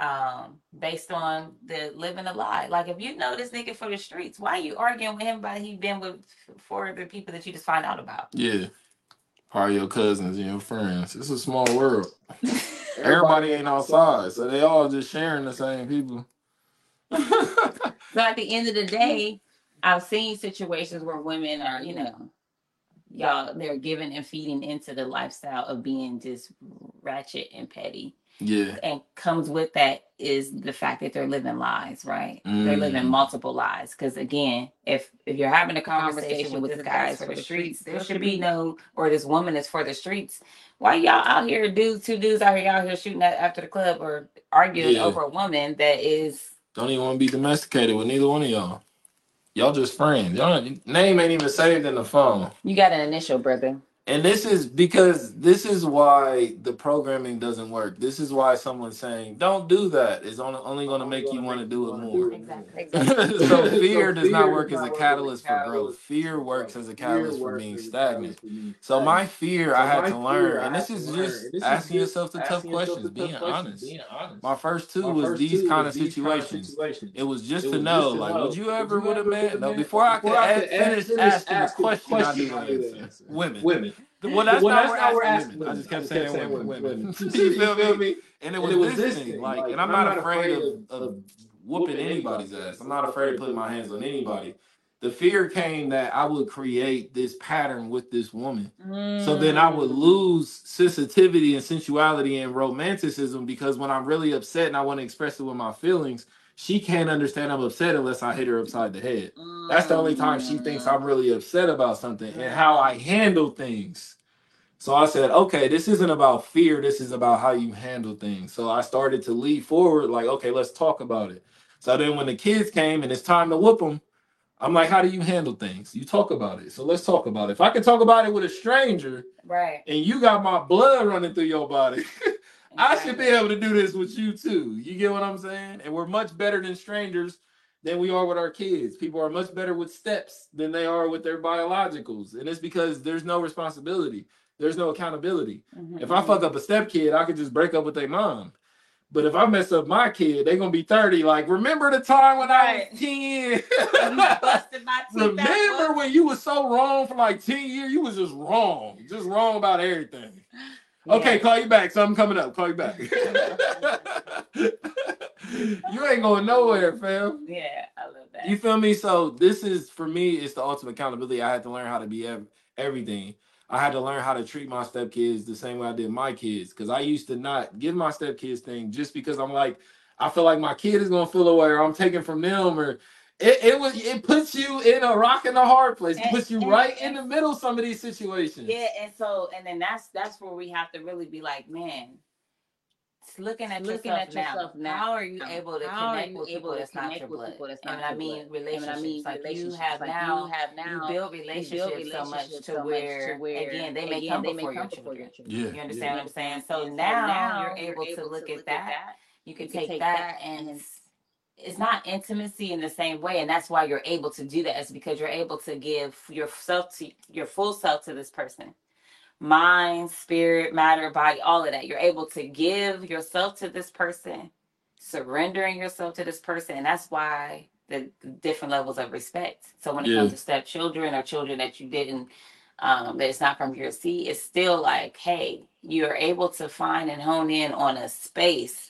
um, based on the living a lie. Like if you know this nigga for the streets, why are you arguing with him about he been with four other people that you just find out about? Yeah. Probably your cousins and your friends. It's a small world. Everybody ain't outside, so they all just sharing the same people. So at the end of the day, I've seen situations where women are, you know, y'all they're giving and feeding into the lifestyle of being just ratchet and petty. Yeah. And comes with that is the fact that they're living lies, right? They're living Mm. multiple lies. Because again, if if you're having a conversation with this guy for the streets, there should be no, or this woman is for the streets. Why y'all out here, dudes, two dudes out here out here shooting at after the club or arguing Yeah. over a woman that is Don't even want to be domesticated with neither one of y'all. Y'all just friends. Y'all name ain't even saved in the phone. you got an initial, brother. And this is because this is why the programming doesn't work. This is why someone's saying, "Don't do that." It's only only going to make you want to do it more. Exactly. so fear does not work as a catalyst for growth. Fear works as a catalyst for being stagnant. So my fear, I had to learn, and this is just asking yourself the tough questions, being honest. My first two was these kind of situations. It was just to know, like, would you ever would have met? No, before I could ask, finish asking the question, I knew the answer. Women. Women. Well, that's Well, not that's not where asking women. I just kept saying just kept women. saying women. women. you feel me? And it was this thing, like, and I'm I'm not afraid of, of whooping anybody's ass. I'm not afraid of putting my hands on anybody. The fear came that I would create this pattern with this woman. So then I would mm. lose sensitivity and sensuality and romanticism because when I'm really upset and I want to express it with my feelings, she can't understand I'm upset unless I hit her upside the head. That's the only time she thinks mm. I'm really upset about something and how I handle things. So I said, okay, this isn't about fear. This is about how you handle things. So I started to lead forward, like, okay, let's talk about it. So then when the kids came and it's time to whoop them, I'm like, how do you handle things? You talk about it. So let's talk about it. If I can talk about it with a stranger right. and you got my blood running through your body, I should be able to do this with you too. You get what I'm saying? And we're much better than strangers than we are with our kids. People are much better with steps than they are with their biologicals. And it's because there's no responsibility. There's no accountability. Mhm. If I fuck up a step kid, I could just break up with their mom. But if I mess up my kid, they're gonna be 30. Like, remember the time when I was 10? You busted my teeth out, remember when you was so wrong for like 10 years? You was just wrong. Just wrong about everything. Okay, call you back. Something coming up. Call you back. you ain't going nowhere, fam. Yeah, I love that. You feel me? So this is for me, it's the ultimate accountability. I had to learn how to be ev- everything. I had to learn how to treat my stepkids the same way I did my kids. Cause I used to not give my stepkids thing just because I'm like, I feel like my kid is gonna feel away or I'm taking from them or it, it was it puts you in a rock and a hard place. It puts you and- right in the middle of some of these situations. Yeah, and so and then that's that's where we have to really be like, man, it's looking at Looking yourself, at yourself now. now. How are you able to How connect with people able to that's not connect your with blood? people that's and not I mean blood? relationships. And I mean like you relationships, have like now. you have You now build you relationships, so much to so much where, to where again they may again, come they before may your come before children. your children. Yeah. You understand yeah. what I'm saying? So And now, you're able to look at that. You can You can take, take that, that and and- it's, not intimacy in the same way, and that's why you're able to do that. Is because you're able to give yourself to your full self to this person, mind, spirit, matter, body, all of that. You're able to give yourself to this person, surrendering yourself to this person, and that's why the, the different levels of respect. So when it Yeah. comes to stepchildren or children that you didn't um, that it's not from your seed, it's still like, hey, you're able to find and hone in on a space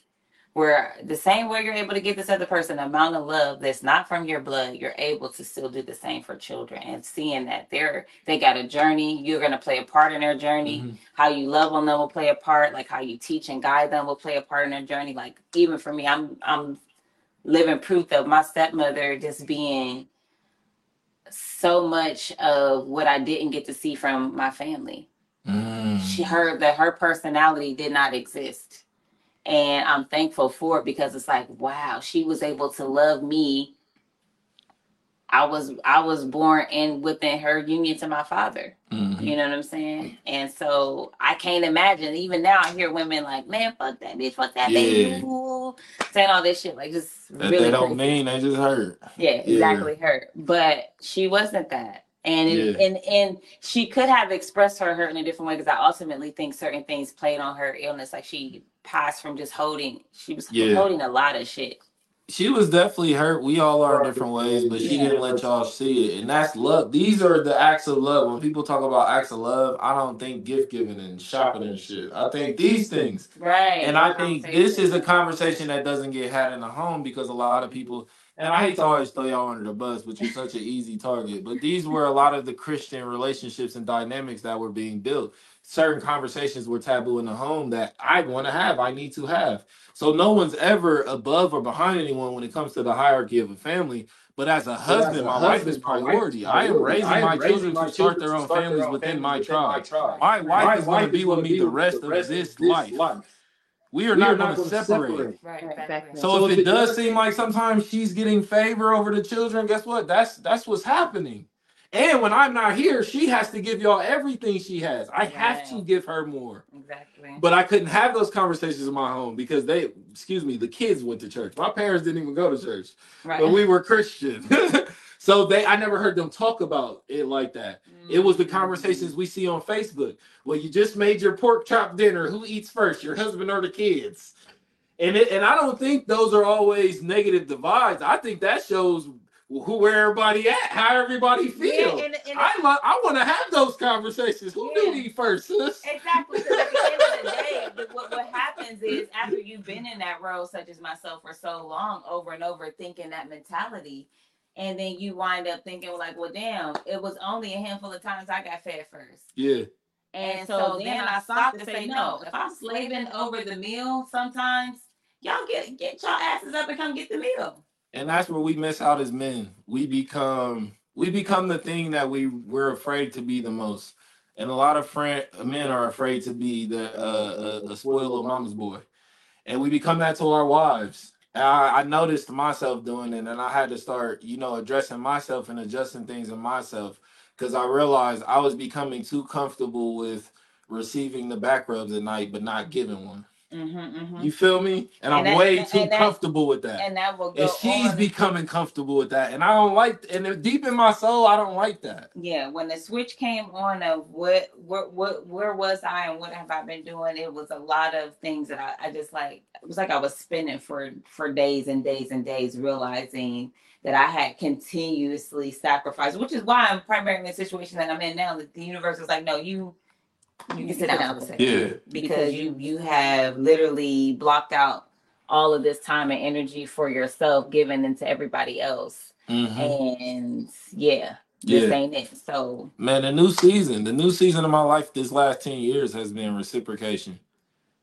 where the same way you're able to give this other person an amount of love that's not from your blood, you're able to still do the same for children and seeing that they're they got a journey, you're gonna play a part in their journey. Mhm. How you love on them will play a part, like how you teach and guide them will play a part in their journey. Like even for me, I'm I'm living proof of my stepmother just being so much of what I didn't get to see from my family. Mm. She heard that her personality did not exist. And I'm thankful for it because it's like, wow, she was able to love me. I was I was born in within her union to my father. Mhm. You know what I'm saying? And so I can't imagine. Even now, I hear women like, "Man, fuck that bitch, fuck that Yeah. baby," ooh," saying all this shit, like just That really they don't crazy. mean they just hurt. Yeah, exactly hurt. But she wasn't that. And Yeah. and and she could have expressed her hurt in a different way because I ultimately think certain things played on her illness. Like she passed from just holding, she was Yeah. holding a lot of shit. She was definitely hurt. We all are in different ways, but she Yeah. didn't let y'all see it. And that's love. These are the acts of love. When people talk about acts of love, I don't think gift giving and shopping and shit. I think these things. Right. And I think this is a conversation that doesn't get had in the home because a lot of people, and I hate to always throw y'all under the bus, but you're such an easy target. But these were a lot of the Christian relationships and dynamics that were being built. Certain conversations were taboo in the home that I want to have, I need to have. So no one's ever above or behind anyone when it comes to the hierarchy of a family. But as a husband, my wife is priority. I am raising my children to start their own families within my tribe. My wife is going to be with me the rest of this life. We are not going to separate. Right, Exactly. So if it does seem like sometimes she's getting favor over the children, guess what? That's that's what's happening. And when I'm not here, she has to give y'all everything she has. I have to Right. give her more. exactly. But I couldn't have those conversations in my home because they, excuse me, the kids went to church. My parents didn't even go to church, right. but we were Christian. so they, I never heard them talk about it like that. It was the mm. conversations we see on Facebook. Well, you just made your pork chop dinner. Who eats first, your husband or the kids? And it, and I don't think those are always negative divides. I think that shows who where everybody at, how everybody feel. Yeah, and, and I lo- I want to have those conversations. Who do Yeah. eat first, sis? Exactly. Because at the end of the day, the- what, what happens is after you've been in that role, such as myself, for so long, over and over, thinking that mentality, and then you wind up thinking, like, well, damn, it was only a handful of times I got fed first. Yeah, And so then I stopped to say, no, if I'm slaving over the meal, sometimes y'all get get your asses up and come get the meal. and that's where we miss out as men. We become we become the thing that we we're afraid to be the most. And a lot of friend, men are afraid to be the uh, a, a spoiled little mama's boy, and we become that to our wives. I, I noticed myself doing it, and I had to start, you know, addressing myself and adjusting things in myself because I realized I was becoming too comfortable with receiving the back rubs at night, but not giving one. Mm-hmm, mm-hmm. You feel me? And, And I'm way and too comfortable with that. And that will go. And she's becoming comfortable with that, and I don't like. And deep in my soul, I don't like that. yeah when the switch came on of what what what where was i and what have i been doing it was a lot of things that i, I just like it was like i was spinning for for days and days and days realizing that i had continuously sacrificed which is why i'm primarily in the situation that i'm in now that the universe is like no you you can sit down for a second Yeah, because you you have literally blocked out all of this time and energy for yourself given into everybody else Mhm. and yeah this Yeah. ain't it so man. The new season, the new season of my life, this last ten years has been reciprocation.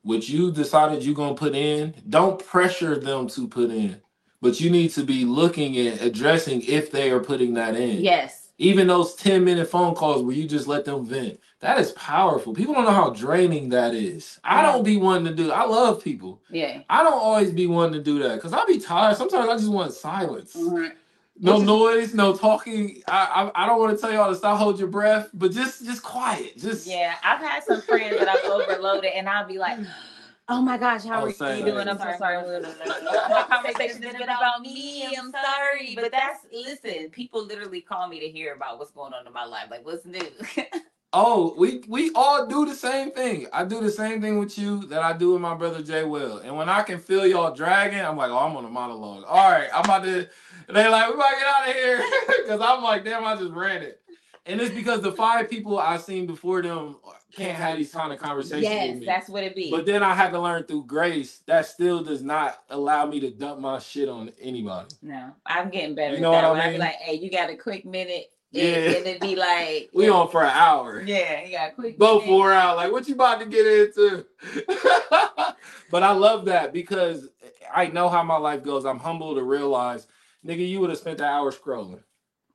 What you decided you're gonna put in, don't pressure them to put in, but you need to be looking at addressing if they are putting that in. Yes. Even those 10 minute phone calls where you just let them vent. That is powerful. People don't know how draining that is. I don't be wanting to do. I love people. Yeah. I don't always be wanting to do that because I be tired. Sometimes I just want silence. Mhm. No is- noise, no talking. I I, I don't want to tell y'all to stop, hold your breath, but just just quiet. Just Yeah. I've had some friends that I've overloaded and I'll be like, Oh my gosh, how are you doing? I'm so sorry. My conversation has been about me. I'm sorry. But that's listen, people literally call me to hear about what's going on in my life. Like what's new? Oh, we we all do the same thing. I do the same thing with you that I do with my brother Jay Will. And when I can feel y'all dragging, I'm like, oh, I'm on a monologue. All right, I'm about to. They like, we about to get out of here because I'm like, damn, I just ran it. And it's because the five people I've seen before them can't have these kind of conversations yes, with me. that's what it be. But then I had to learn through grace that still does not allow me to dump my shit on anybody. no, I'm getting better. You know that. what I When I be mean? like, hey, you got a quick minute. Yeah. And, and it'd be like We on for an hour. Yeah, you got a quick Go minute. for out. Like, what you about to get into? but I love that because I know how my life goes. I'm humble to realize, nigga, you would have spent that hour scrolling.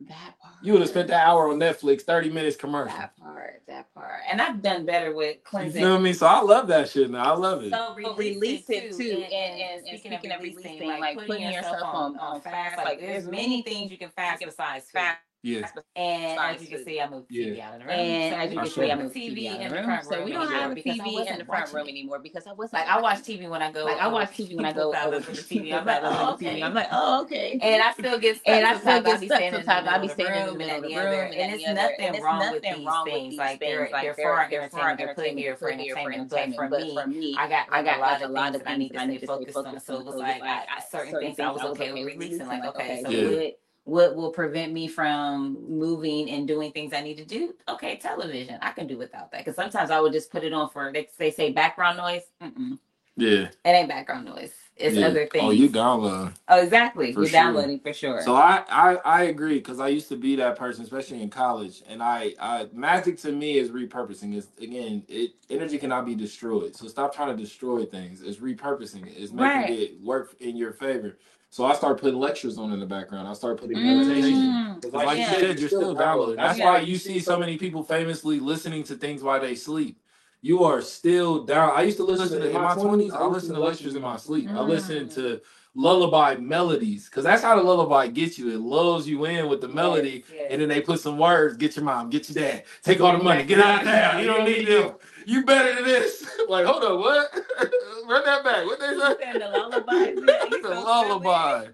that part. You would have spent that hour on Netflix, 30 minutes commercial. that part, that part. And I've done better with cleansing. You cleansing. feel me? So I love that shit now. I love it. So release it too, and, and, and speaking of releasing, like putting yourself on, on fast, like there's many things you can fast besides fast. Yeah. And Sorry, as you can see, I moved the TV out of the room. And So as you I can sure. see, I the moved TV TV out in the the room. So we don't have a TV in the front room anymore because I wasn't. Like I watch TV when I go. Like I watch TV when I go houses over to the TV. I'm I'm like, like, oh, okay. I'm like, oh, okay. And I still get stuck. And I still get be stuck standing in sometimes. the I'll be middle the standing in the room middle and of the the room and and it's nothing wrong with these things. Like they're they're for they're our they're for our entertainment. They're put here for Put here for entertainment. But for me, I got I got a lot like a of things of I things need that to I stay need to stay focused on. So it was So it was like like I, I, certain certain things I was okay okay with with releasing. Like okay, okay, so so Yeah. What will prevent me from moving and doing things I need to do? Okay, television. I can do without that because sometimes I would just put it on for they, they say background noise. Mm-mm. Yeah. It ain't background noise. It's yeah. other things. Oh, you download. Oh, exactly. You're sure. downloading for sure. So I, I I agree because I used to be that person, especially in college. And I, I magic to me is repurposing. Is again, it energy cannot be destroyed. So stop trying to destroy things. It's repurposing. It's making Right. it work in your favor. So I start putting lectures on in the background. I start putting Mm. meditation. 'Cause like Yeah. you said, you're still downloading. That's Yeah. why you see so many people famously listening to things while they sleep. You are still down. I used to listen to in my twenties. I listened to lectures in my sleep. I Mm. listened to lullaby melodies because that's how the lullaby gets you. It lulls you in with the melody, Yes, yes. and then they put some words. Get your mom, get your dad, take all the money, get out of town. You don't need them. You better than this. like, hold on, what? Run that back. What they say? said the you the lullaby.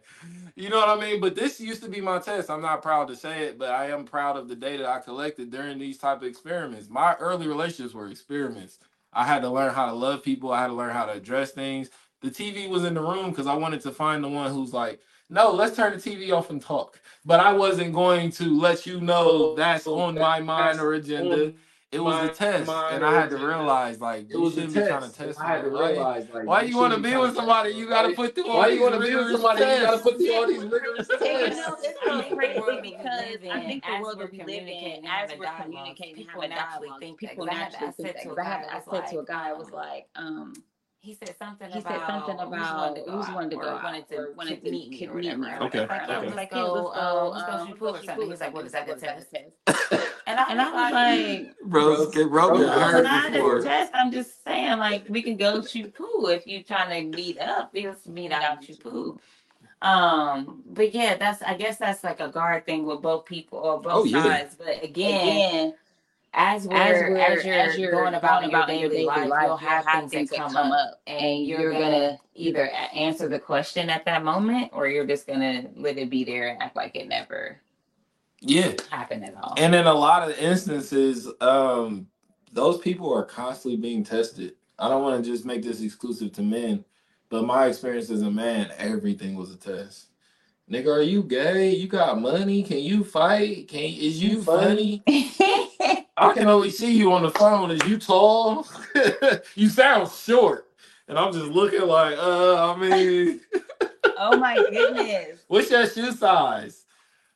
You know what I mean? But this used to be my test. I'm not proud to say it, but I am proud of the data I collected during these type of experiments. My early relationships were experiments. I had to learn how to love people. I had to learn how to address things. The TV was in the room because I wanted to find the one who's like, no, let's turn the TV off and talk. But I wasn't going to let you know that's on my mind or agenda. It was a test, mind and I had to realize like It was a shouldn't be trying to test. test. I had to me. Why- realize like Why you want to be with somebody? You got to put through all Why these you want to be with somebody? You got to put through all these rigorous And you tests. know, it's I so think the crazy world that we because I think the as world we're that we live communicating in, as we're dialogue, communicating people having naturally dialogue, think that. people 'Cause I naturally think that. to a Because I had, guy, I I said to a guy, I was um, like, um, He said something he about said something who's about wanted to go who's out wanted to go out wanted to, or wanted to meet me could or me whatever. Okay, Like, whatever. I okay. was like, Kids, yo, let's go. um, let's go Um, shoot pool or something. He's like, what is that? What The test? Test? And I And I was was like, like, Bro, get bro, Bro, get No, I it's hurt not before. test. I'm just saying, like, we can go shoot pool if you trying to meet up. Let's meet out and shoot pool. Um, but yeah, that's I guess that's like a guard thing with both people or both Oh, yeah. sides. But again, again, as we're as as, we're you're as you're going about in your in daily, life, you'll have, things, that come, up, and, and you're, you're gonna, gonna either answer the question at that moment, or you're just gonna let it be there and act like it never Yeah. happened at all. And in a lot of instances, um, those people are constantly being tested. I don't want to just make this exclusive to men, but my experience as a man, everything was a test. Nigga, are you gay? You got money? Can you fight? Can is you funny? I can only see you on the phone. Is you tall? you sound short. And I'm just looking like, uh, I mean, oh my goodness. what's your shoe size?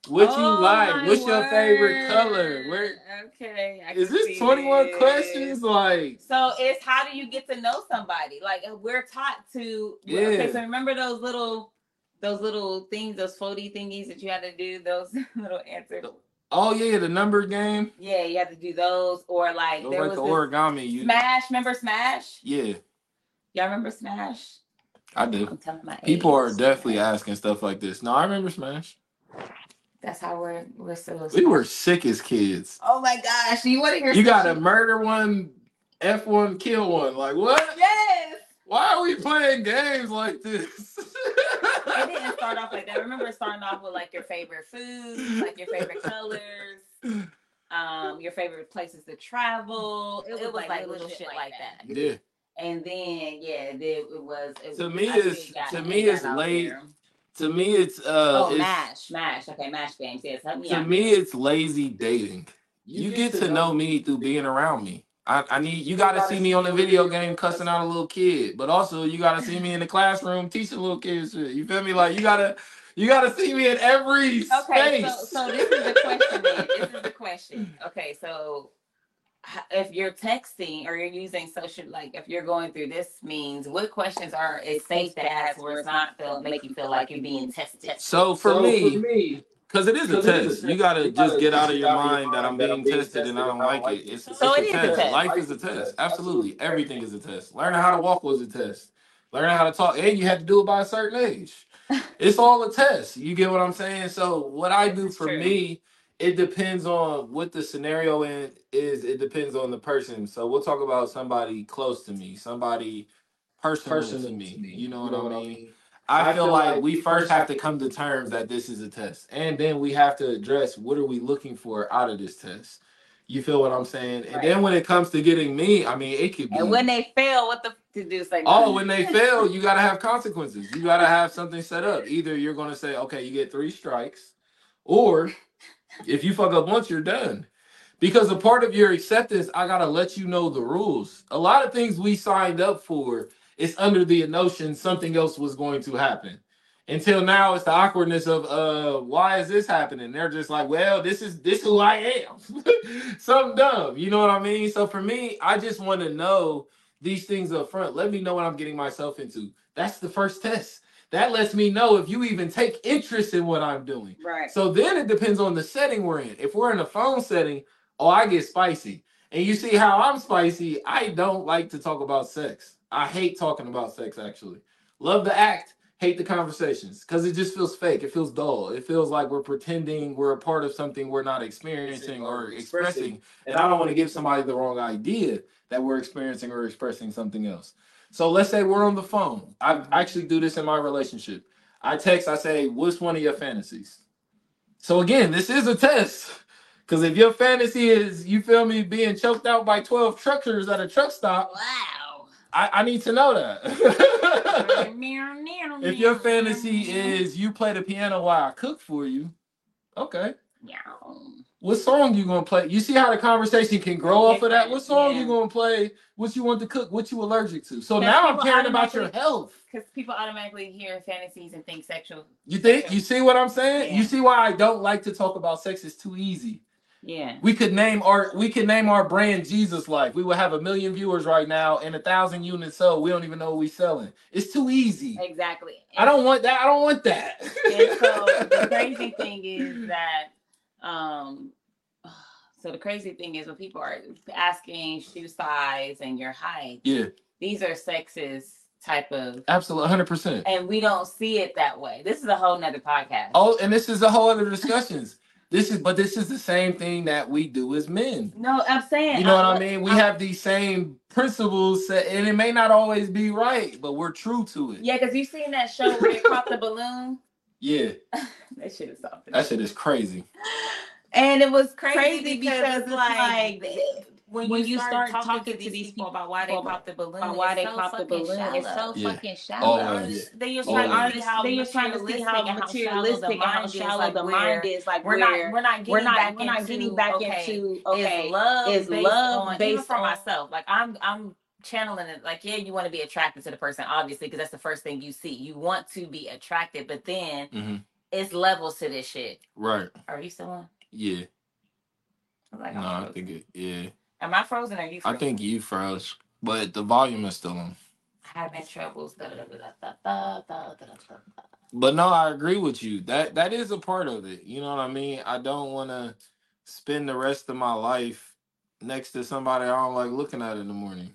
What you Oh like? my What's your favorite color? Where Okay. I is this 21 this. questions? Like, So it's how do you get to know somebody? Like uh, we're taught to. Yeah. Okay, so remember those little, those little things, those floaty thingies that you had to do, those little answers. oh yeah, the number game. Yeah, you had to do those, or like there like was the origami. You, Smash. Remember Smash? yeah, Y'all remember Smash? I do. I'm telling my People are age. definitely asking stuff like this. No, I remember Smash. That's how we're we're still. We were sick as kids. Oh my gosh! You want to hear? You got to murder one, F one, kill one. Like what? Yes. Why are we playing games like this? It didn't start off like that. I remember starting off with like your favorite foods, like your favorite colors, um, your favorite places to travel. It was, like, little, shit, like that. Yeah. And then yeah, then it was. It, To me, I think it's- to me, got it's late. there. To me, it's uh, Oh, it's, mash, mash. Okay, mash games. Yes, help me to out. me, it's lazy dating. You, get, to know me through being around me. I, I need you got to see me on the video game cussing out a little kid, but also you got to see me in the classroom teaching little kids shit. You feel me? Like you gotta you gotta see me in every Okay, space. so so this is the question. Then. This is the question. Okay, so h- if you're texting or you're using social, like if you're going through this means, what questions are is safe to ask where it's not feel make you feel like you're being tested? So for me, me, because it is a 'Cause it is a test, you gotta just get out of your out of your mind that I'm being tested and I don't like it. It's, So it's it is a test. Life is a test. Absolutely, everything is a test. Learning how to walk was a test. Learning how to talk, and you had to do it by a certain age. It's all a test. You get what I'm saying? So what I do for me it depends on what the scenario in is. It depends on the person. So we'll talk about somebody close to me, somebody personal, Personal to me. to me. You know You what, know I what I mean? mean? I, feel, like, we first have to come to terms that this is a test, and then we have to address what are we looking for out of this test. You feel what I'm saying? And then when it comes to getting me, I mean, it could be. And when they fail, what the f- to do? Say Oh, when they fail, you gotta have consequences. You gotta have something set up. Either you're gonna say, okay, you get three strikes, or if you fuck up once, you're done. Because a part of your acceptance, I gotta let you know the rules. A lot of things we signed up for is under the notion something else was going to happen. Until now, it's the awkwardness of uh, why is this happening? They're just like, well, this is this who I am. Something dumb, you know what I mean? So for me, I just want to know these things up front. Let me know what I'm getting myself into. That's the first test. That lets me know if you even take interest in what I'm doing. right. So then it depends on the setting we're in. If we're in a phone setting, oh, I get spicy. And you see how I'm spicy. I don't like to talk about sex. I hate talking about sex, actually. Love the act, hate the conversations because it just feels fake. It feels dull. It feels like we're pretending we're a part of something we're not experiencing or expressing. And I don't want to give somebody the wrong idea that we're experiencing or expressing something else. So let's say we're on the phone. I actually do this in my relationship. I text, I say, What's one of your fantasies? So again, this is a test. Because if your fantasy is, you feel me, being choked out by 12 truckers at a truck stop, Wow. I, I need to know that. if your fantasy is you play the piano while I cook for you, okay. What song you gonna play? You see how the conversation can grow off of that? What song you Yeah. gonna play? What you want to cook? What you allergic to? So now I'm caring about your health. Because people automatically hear fantasies and think sexual. You think you see what I'm saying? You see why I don't like to talk about sex? It's too easy. Yeah. We could name our we could name our brand Jesus Life. We would have a million viewers right now and a thousand units sold. We don't even know what we're selling. It's too easy. Exactly. I don't want that. I don't want that. and so the crazy thing is that um so the crazy thing is when people are asking shoe size and your height yeah, these are sexist type of absolutely, hundred percent. and we don't see it that way this is a whole nother podcast Oh, and this is a whole other discussions. This is, but this is the same thing that we do as men. no i'm saying You know what I mean? We I'm- have these same principles, set, and it may not always be right, but we're true to it. yeah because you seen that show where they popped the balloon Yeah, that shit is something that shit is crazy. and it was crazy, Crazy because, because it's it's like, like, when, when you you start, start talking, to these people about why they about popped the balloon, about why they so popped the fucking balloon, it's shallow. so Yeah. fucking Oh, shallow. yeah. Then you're Oh, trying yeah. to see how then you're trying to see materialistic how and materialistic and how shallow the mind is. Like We're where not we're not getting we're not back we're not into, getting back okay, into okay. is love is based love on, even based for on- myself. Like I'm I'm channeling it like yeah you want to be attracted to the person obviously because that's the first thing you see you want to be attracted but then mm-hmm. it's levels to this shit right are you still on yeah like, no i think it yeah am i frozen or you frozen? i think you froze but the volume is still on having troubles da, but no i agree with you that that is a part of it you know what i mean i don't want to spend the rest of my life next to somebody i don't like looking at in the morning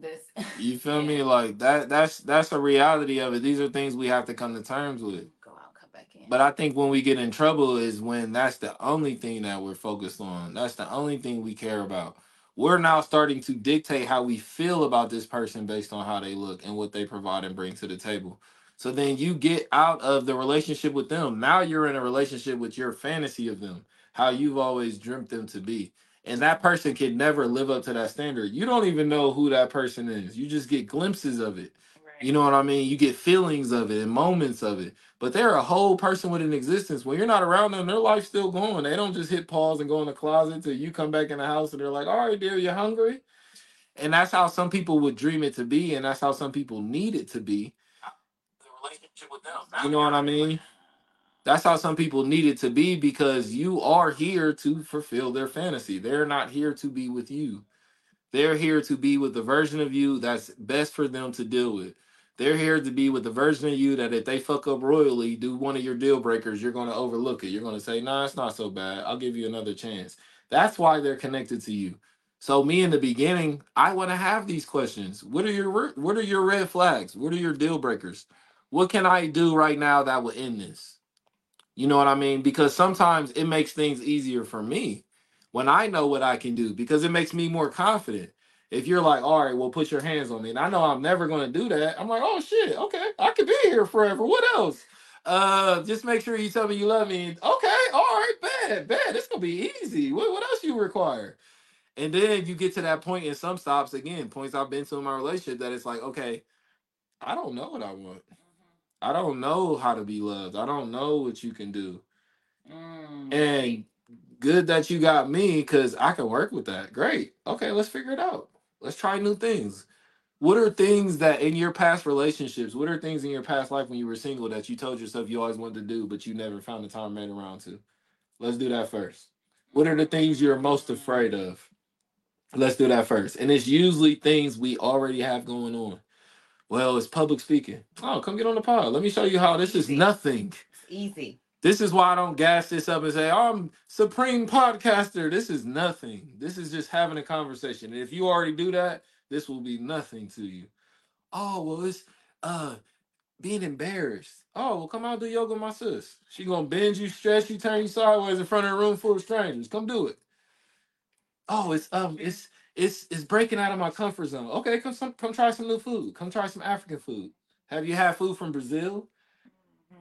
this You feel me? Like that. That's that's the reality of it. These are things we have to come to terms with. go out come back in But I think when we get in trouble is when that's the only thing that we're focused on. That's the only thing we care about. We're now starting to dictate how we feel about this person based on how they look and what they provide and bring to the table. So then you get out of the relationship with them. Now you're in a relationship with your fantasy of them, how you've always dreamt them to be. And that person can never live up to that standard. You don't even know who that person is. You just get glimpses of it. right. You know what I mean? You get feelings of it and moments of it. But they're a whole person with an existence. When you're not around them, their life's still going. They don't just hit pause and go in the closet till you come back in the house and they're like, all right, dear, you're hungry? And that's how some people would dream it to be, and that's how some people need it to be. Uh, the relationship with them. You know what I mean? That's how some people need it to be because you are here to fulfill their fantasy. They're not here to be with you. They're here to be with the version of you that's best for them to deal with. They're here to be with the version of you that if they fuck up royally, do one of your deal breakers, you're going to overlook it. You're going to say, nah, it's not so bad. I'll give you another chance. That's why they're connected to you. So me in the beginning, I want to have these questions. What are your what are your red flags? What are your deal breakers? What can I do right now that will end this? You know what I mean? Because sometimes it makes things easier for me when I know what I can do because it makes me more confident. If you're like, all right, well, put your hands on me, and I know I'm never going to do that, I'm like, oh shit, okay, I could be here forever. What else? Uh, just make sure you tell me you love me. Okay, all right, bad, bad. It's gonna be easy. What, what else you require? And then you get to that point in some stops again, points I've been to in my relationship that it's like, okay, I don't know what I want. I don't know how to be loved. I don't know what you can do. Mm. And good that you got me because I can work with that. Great. Okay, let's figure it out. Let's try new things. What are things that in your past relationships, what are things in your past life when you were single that you told yourself you always wanted to do, but you never found the time made around to? Let's do that first. What are the things you're most afraid of? Let's do that first. And it's usually things we already have going on. Well, it's public speaking. Oh, come get on the pod. Let me show you how this is nothing. Easy. This is why I don't gas this up and say, I'm supreme podcaster. This is nothing. This is just having a conversation. And if you already do that, this will be nothing to you. Oh, well, it's uh being embarrassed. Oh, well, come out do yoga, with my sis. She gonna bend you, stretch you, turn you sideways in front of a room full of strangers. Come do it. Oh, it's um, it's it's it's breaking out of my comfort zone. Okay, come some come try some new food. Come try some African food. Have you had food from Brazil?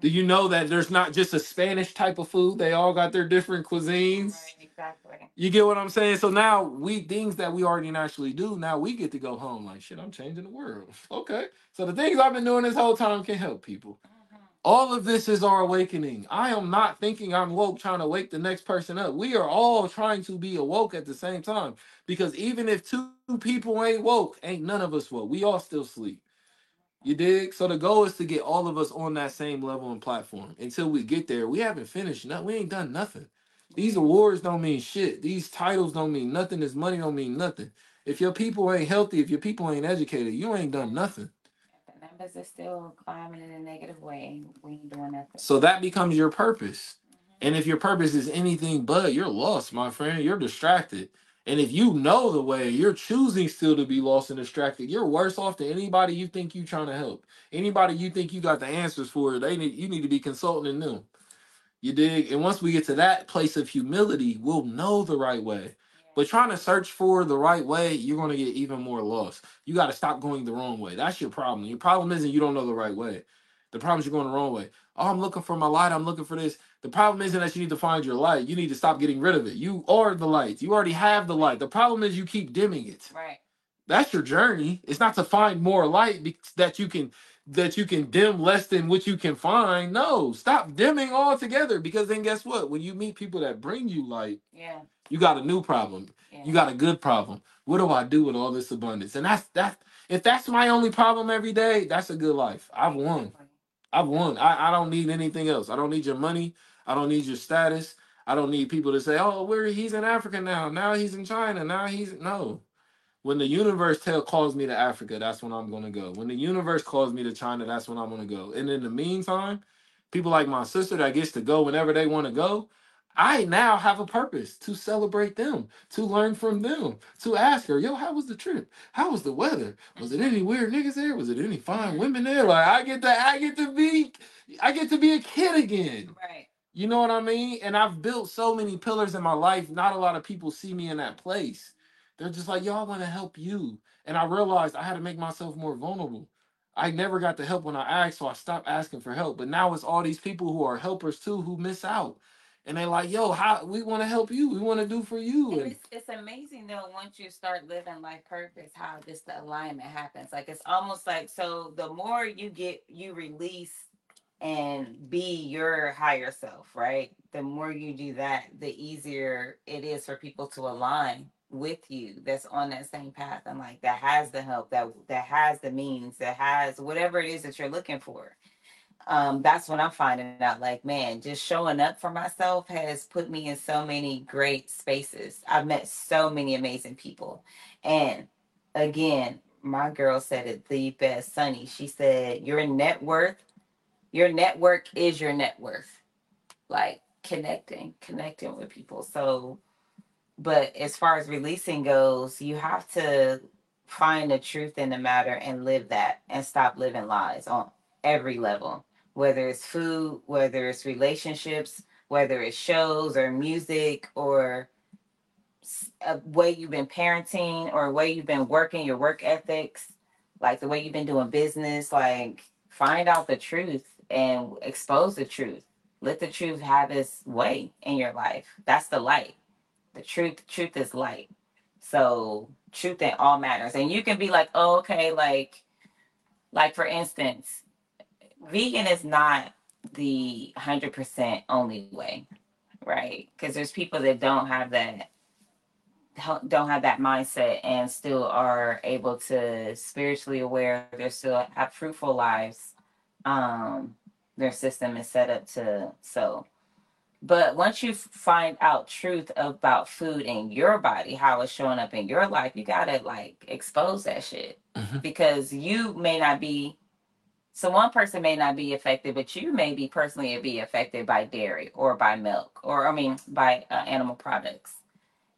Do you know that there's not just a Spanish type of food? They all got their different cuisines. Right, exactly. You get what I'm saying? So now we things that we already naturally do, now we get to go home like shit, I'm changing the world. Okay. So the things I've been doing this whole time can help people. All of this is our awakening. I am not thinking I'm woke trying to wake the next person up. We are all trying to be awoke at the same time. Because even if two people ain't woke, ain't none of us woke. We all still sleep. You dig? So the goal is to get all of us on that same level and platform. Until we get there, we haven't finished. No, we ain't done nothing. These awards don't mean shit. These titles don't mean nothing. This money don't mean nothing. If your people ain't healthy, if your people ain't educated, you ain't done nothing. Numbers are still climbing in a negative way. We ain't doing nothing. So that becomes your purpose. Mm-hmm. And if your purpose is anything but, you're lost, my friend. You're distracted. And if you know the way, you're choosing still to be lost and distracted. You're worse off than anybody you think you're trying to help. Anybody you think you got the answers for, they need you need to be consulting them. You dig? And once we get to that place of humility, we'll know the right way. But trying to search for the right way, you're going to get even more lost. You got to stop going the wrong way. That's your problem. Your problem isn't you don't know the right way. The problem is you're going the wrong way. Oh, I'm looking for my light. I'm looking for this. The problem isn't that you need to find your light. You need to stop getting rid of it. You are the light. You already have the light. The problem is you keep dimming it. Right. That's your journey. It's not to find more light that you can that you can dim less than what you can find. No, stop dimming altogether because then guess what? When you meet people that bring you light, Yeah. you got a new problem. Yeah. You got a good problem. What do I do with all this abundance? And that's that. If that's my only problem every day, that's a good life. I've won. I've won. I, I don't need anything else. I don't need your money. I don't need your status. I don't need people to say, "Oh, where he's in Africa now. Now he's in China. Now he's no." When the universe tell calls me to Africa, that's when I'm gonna go. When the universe calls me to China, that's when I'm gonna go. And in the meantime, people like my sister that gets to go whenever they want to go, I now have a purpose to celebrate them, to learn from them, to ask her, yo, how was the trip? How was the weather? Was it any weird niggas there? Was it any fine mm-hmm. women there? Like I get to I get to be I get to be a kid again. Right. You know what I mean? And I've built so many pillars in my life. Not a lot of people see me in that place. They're just like, y'all want to help you. And I realized I had to make myself more vulnerable. I never got the help when I asked, so I stopped asking for help. But now it's all these people who are helpers too who miss out. And they're like, yo, how we want to help you. We want to do for you. And And it's, it's amazing though once you start living life purpose how just the alignment happens like it's almost like so the more you get you release and be your higher self right the more you do that the easier it is for people to align with you that's on that same path and like that has the help that that has the means that has whatever it is that you're looking for um, that's when I'm finding out like, man, just showing up for myself has put me in so many great spaces. I've met so many amazing people. And again, my girl said it the best, Sunny. She said, Your net worth, your network is your net worth. Like connecting, connecting with people. So, but as far as releasing goes, you have to find the truth in the matter and live that and stop living lies on every level whether it's food, whether it's relationships, whether it's shows or music or a uh, way you've been parenting or a way you've been working your work ethics, like the way you've been doing business, like find out the truth and expose the truth. Let the truth have its way in your life. That's the light. The truth, truth is light. So truth in all matters. And you can be like, oh, okay, like, like for instance, vegan is not the hundred percent only way, right? Because there's people that don't have that don't have that mindset and still are able to spiritually aware they're still have fruitful lives um their system is set up to so but once you find out truth about food in your body how it's showing up in your life you gotta like expose that shit mm-hmm. because you may not be so one person may not be affected but you may be personally be affected by dairy or by milk or i mean by uh, animal products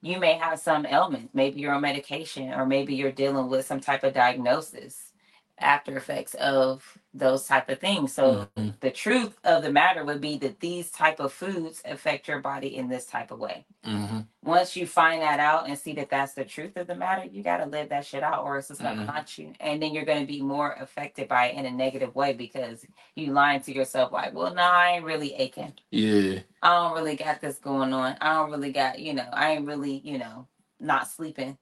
you may have some ailment. Maybe you're on medication, or maybe you're dealing with some type of diagnosis after effects of those type of things. So mm-hmm. the truth of the matter would be that these type of foods affect your body in this type of way. Mm-hmm. Once you find that out and see that that's the truth of the matter, you got to live that shit out or it's just going to haunt you. And then you're going to be more affected by it in a negative way because you lying to yourself like, well, no, I ain't really aching. Yeah. I don't really got this going on. I don't really got, you know, I ain't really, you know, not sleeping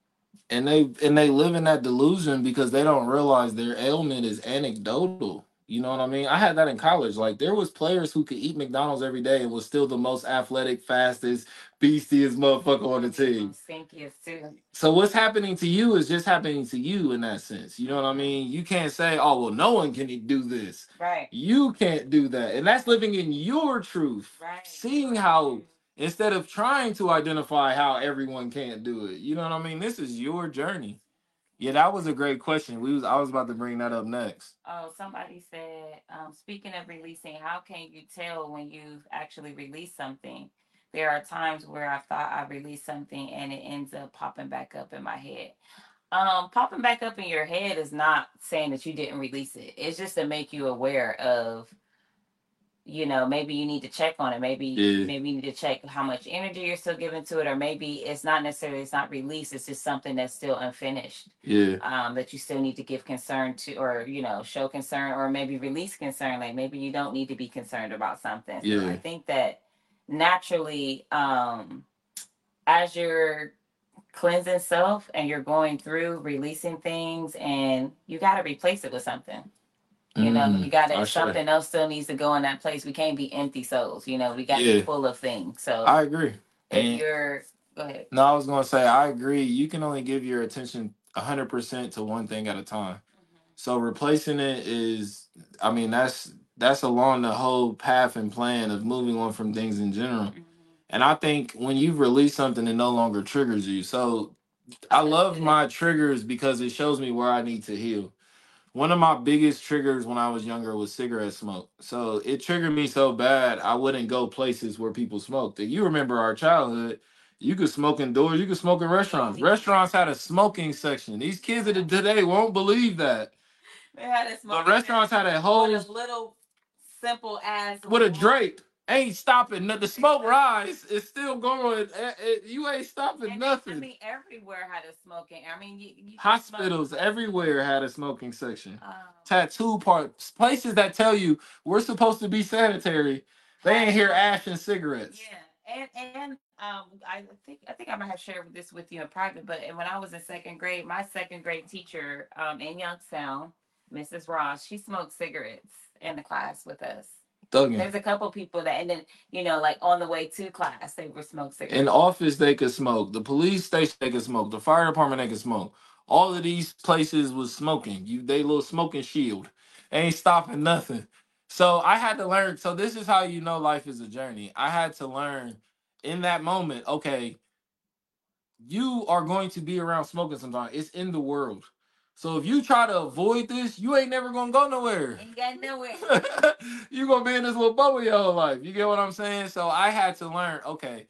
and they and they live in that delusion because they don't realize their ailment is anecdotal. You know what I mean? I had that in college. Like there was players who could eat McDonald's every day and was still the most athletic, fastest, beastiest motherfucker on the team. Stinkiest too. So what's happening to you is just happening to you in that sense. You know what I mean? You can't say, "Oh, well, no one can do this." Right. You can't do that, and that's living in your truth. Right. Seeing how instead of trying to identify how everyone can't do it. You know what I mean? This is your journey. Yeah, that was a great question. We was I was about to bring that up next. Oh, somebody said, um, speaking of releasing, how can you tell when you've actually released something? There are times where I thought I released something and it ends up popping back up in my head. Um, popping back up in your head is not saying that you didn't release it. It's just to make you aware of you know maybe you need to check on it. Maybe yeah. maybe you need to check how much energy you're still giving to it or maybe it's not necessarily it's not released it's just something that's still unfinished. Yeah. Um that you still need to give concern to or you know show concern or maybe release concern like maybe you don't need to be concerned about something. Yeah so i think that naturally um as you're cleansing self and you're going through releasing things and you got to replace it with something you know, mm, you got to something else still needs to go in that place. We can't be empty souls. You know, we got to yeah. be full of things. So I agree. If and you're, go ahead. No, I was gonna say I agree. You can only give your attention hundred percent to one thing at a time. Mm-hmm. So replacing it is, I mean, that's that's along the whole path and plan of moving on from things in general. Mm-hmm. And I think when you release something, it no longer triggers you. So I love my triggers because it shows me where I need to heal one of my biggest triggers when I was younger was cigarette smoke. So it triggered me so bad I wouldn't go places where people smoked. And you remember our childhood, you could smoke indoors, you could smoke in restaurants. Restaurants had a smoking section. These kids of today won't believe that. They had a smoking. The restaurants had a whole little simple ass with a drape ain't stopping. The smoke rise is still going. Eh, eh, you ain't stopping and nothing. I mean, everywhere had a smoking. I mean, you, you hospitals smoke. everywhere had a smoking section. Um, Tattoo parts, places that tell you we're supposed to be sanitary. They ain't here and cigarettes. Yeah, and and um, I think I think I might have shared this with you in private. But when I was in second grade, my second grade teacher um, in Youngstown, Mrs. Ross, she smoked cigarettes in the class with us. Thugging. There's a couple people that, and then you know, like on the way to class, they were smoke cigarettes. In office, they could smoke. The police station, they could smoke. The fire department, they could smoke. All of these places was smoking. You, they little smoking shield, ain't stopping nothing. So I had to learn. So this is how you know life is a journey. I had to learn in that moment. Okay, you are going to be around smoking sometimes. It's in the world. So if you try to avoid this, you ain't never gonna go nowhere. Ain't got nowhere. you gonna be in this little bubble your whole life. You get what I'm saying? So I had to learn. Okay,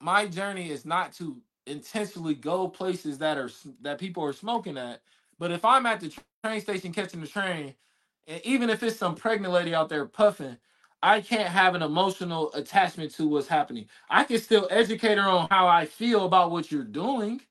my journey is not to intentionally go places that are that people are smoking at. But if I'm at the train station catching the train, And even if it's some pregnant lady out there puffing, I can't have an emotional attachment to what's happening. I can still educate her on how I feel about what you're doing,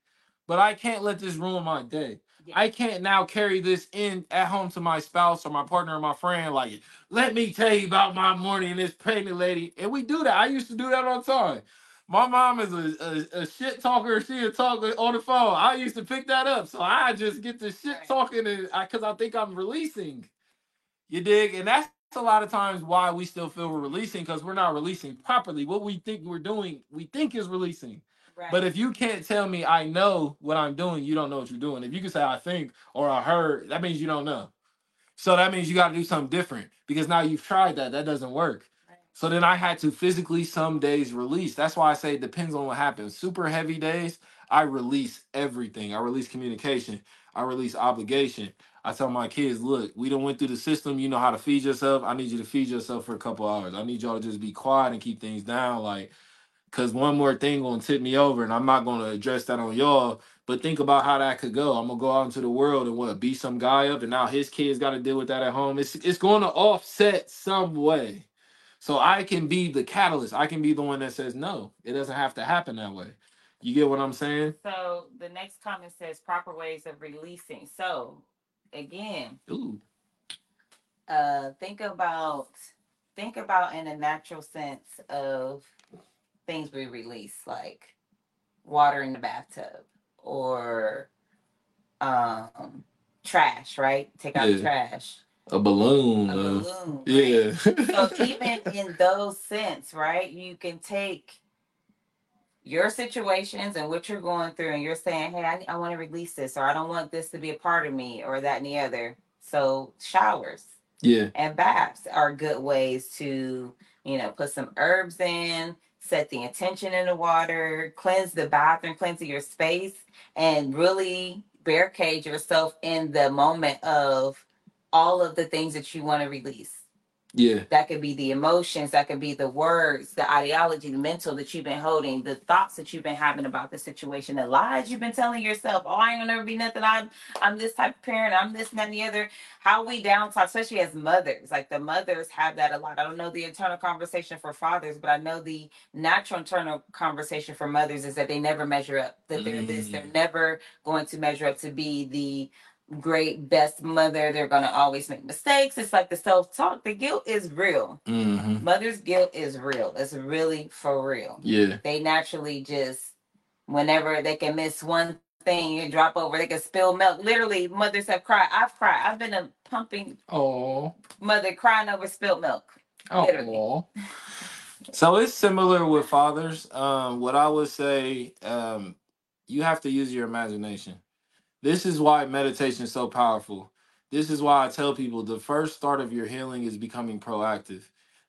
but I can't let this ruin my day. I can't now carry this in at home to my spouse or my partner or my friend. Like, let me tell you about my morning and this pregnant lady. And we do that. I used to do that all the time. My mom is a, a, a shit talker. She a talker on the phone. I used to pick that up. So I just get the shit talking and I because I think I'm releasing. You dig? And that's a lot of times why we still feel we're releasing because we're not releasing properly. What we think we're doing, we think is releasing. Right. But if you can't tell me I know what I'm doing, you don't know what you're doing. If you can say I think or I heard, that means you don't know. So that means you got to do something different because now you've tried that. That doesn't work. Right. So then I had to physically some days release. That's why I say it depends on what happens. Super heavy days, I release everything. I release communication. I release obligation. I tell my kids, look, we don't went through the system. You know how to feed yourself. I need you to feed yourself for a couple hours. I need y'all to just be quiet and keep things down. Like, cause one more thing gonna tip me over, and I'm not gonna address that on y'all. But think about how that could go. I'm gonna go out into the world and what beat some guy up, and now his kids got to deal with that at home. It's it's going to offset some way. So I can be the catalyst. I can be the one that says no. It doesn't have to happen that way. You get what I'm saying? So the next comment says proper ways of releasing. So again, Ooh. uh think about think about in a natural sense of things we release like water in the bathtub or um trash right take out the trash A balloon. a uh, balloon right? yeah. so even in those sense right you can take your situations and what you're going through and you're saying hey i, I want to release this or i don't want this to be a part of me or that and the other so showers yeah. and baths are good ways to you know put some herbs in set the intention in the water cleanse the bathroom cleanse your space and really barricade yourself in the moment of all of the things that you want to release Yeah. that could be the emotions that could be the words the ideology the mental that you've been holding the thoughts that you've been having about the situation the lies you've been telling yourself. Oh i ain't gonna never be nothing. I'm i'm this type of parent. I'm this and the other. How we down talk especially as mothers like the mothers have that a lot. I don't know the internal conversation for fathers but i know the natural internal conversation for mothers is that they never measure up that they're this. They're Mm. never going to measure up to be the great best mother they're going to always make mistakes it's like the self-talk the guilt is real Mm-hmm. mother's guilt is real it's really for real Yeah. they naturally just whenever they can miss one thing you drop over they can spill milk literally mothers have cried i've cried i've been a pumping Oh. mother crying over spilled milk Literally. Oh. So it's similar with fathers. Um, what I would say, um, you have to use your imagination. This is why meditation is so powerful. This is why I tell people the first start of your healing is becoming proactive.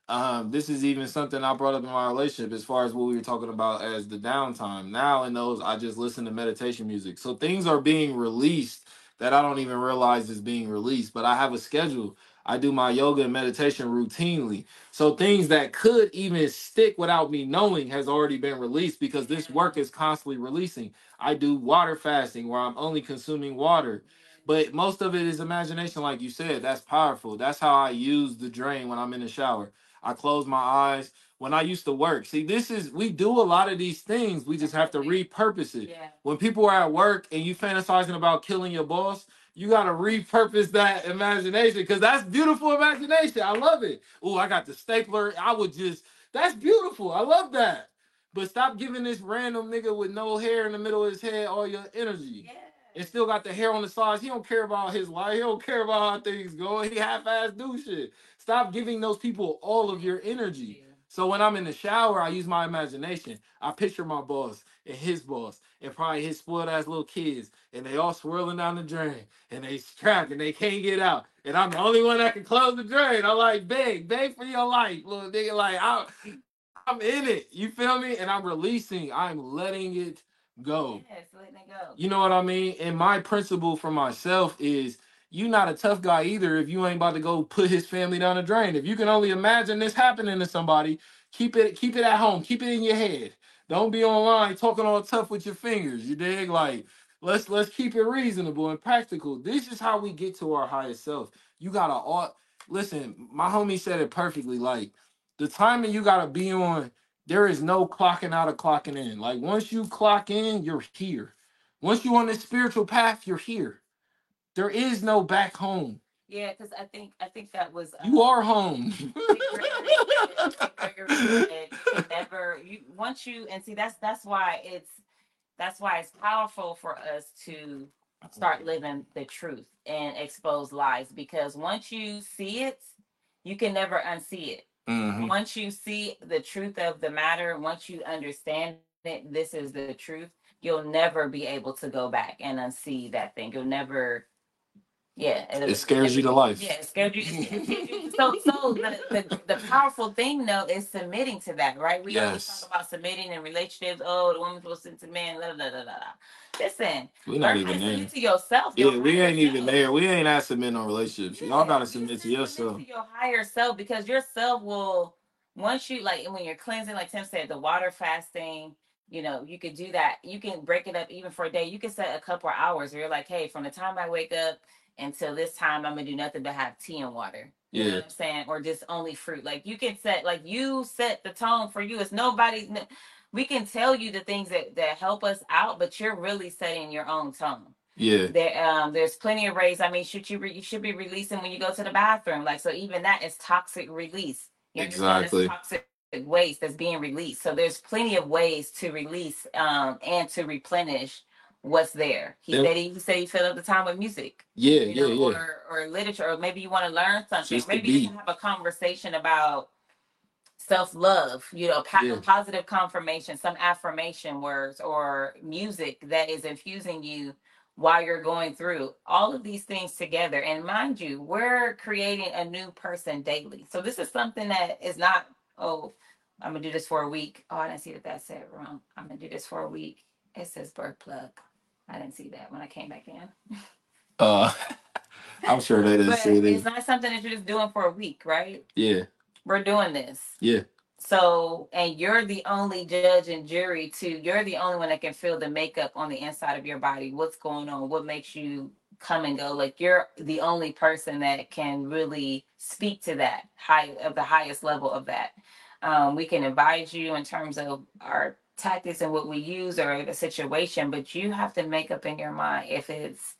Um, this is even something I brought up in my relationship as far as what we were talking about as the downtime. Now in those, I just listen to meditation music. So things are being released that I don't even realize is being released. But I have a schedule. I do my yoga and meditation routinely. So things that could even stick without me knowing has already been released because this work is constantly releasing. I do water fasting where I'm only consuming water. But most of it is imagination, like you said. That's powerful. That's how I use the drain when I'm in the shower. I close my eyes. When I used to work, see, this is we do a lot of these things. We just have to repurpose it. yeah When people are at work and you fantasizing about killing your boss, you gotta repurpose that imagination because that's beautiful imagination. I love it. Oh, I got the stapler. I would just that's beautiful. I love that. But stop giving this random nigga with no hair in the middle of his head all your energy. yeah And still got the hair on the sides. He don't care about his life. He don't care about how things going. He half-ass do shit. Stop giving those people all of your energy. So when I'm in the shower, I use my imagination. I picture my boss and his boss and probably his spoiled ass little kids, and they all swirling down the drain, and they trapped and they can't get out. And I'm the only one that can close the drain. I'm like, beg, beg for your life, little nigga. Like I, I'm in it. You feel me? And I'm releasing. I'm letting it go. yes letting it go You know what I mean? And my principle for myself is you not a tough guy either if you ain't about to go put his family down the drain. If you can only imagine this happening to somebody, keep it keep it at home. Keep it in your head. Don't be online talking all tough with your fingers. You dig? Like let's let's keep it reasonable and practical. This is how we get to our highest self. You gotta all listen. My homie said it perfectly. Like the timing you gotta be on. There is no clocking out or clocking in. Like once you clock in, you're here. Once you're on this spiritual path, you're here. There is no back home. Yeah, because I think I think that was You um, are home. Gregory said you can never you once you and see that's that's why it's that's why it's powerful for us to start living the truth and expose lies because once you see it, you can never unsee it. Mhm. Once you see the truth of the matter, once you understand that this is the truth, you'll never be able to go back and unsee that thing. You'll never yeah, it'll- It scares you to life. yeah, it scared you. so, so the, the the powerful thing though is submitting to that, right? We always Yes. talk about submitting in relationships. Oh, the woman's supposed to submit man. La, la, la, la. Listen, We're not learn how even there. submit to yourself. Yeah, your we higher ain't even self. there. We ain't asking men on relationships. Y'all Yeah, gotta you submit to submit yourself. to your higher self because your self will once you like when you're cleansing, like Tim said, the water fasting. You know, you could do that. You can break it up even for a day. You can set a couple of hours where you're like, hey, from the time I wake up until this time, I'm gonna do nothing but have tea and water. You know Yeah. what I'm saying? Or just only fruit. Like you can set, like you set the tone for you. It's nobody. We can tell you the things that that help us out, but you're really setting your own tone. Yeah. There, um, there's plenty of ways. I mean, should you re- you should be releasing when you go to the bathroom, like so. Even that is toxic release. You? It's Exactly. toxic waste that's being released. So there's plenty of ways to release um and to replenish what's there. He said he, he said he filled up the time with music Yeah, you know, yeah, yeah. or or literature, or maybe you want to learn something. Just maybe you can have a conversation about self love. You know, po- Yeah. positive confirmation, some affirmation words, or music that is infusing you while you're going through all of these things together. And mind you, we're creating a new person daily. So this is something that is not oh. I'm gonna do this for a week. Oh, I didn't see that that said wrong. I'm gonna do this for a week. It says bird plug. I didn't see that when I came back in. Uh I'm sure they didn't But see it's it. not something that you're just doing for a week, right? Yeah, We're doing this. yeah. So, and you're the only judge and jury to, you're the only one that can feel the makeup on the inside of your body. What's going on? What makes you come and go? Like you're the only person that can really speak to that high of the highest level of that. Um, we can advise you in terms of our tactics and what we use or the situation, but you have to make up in your mind if it's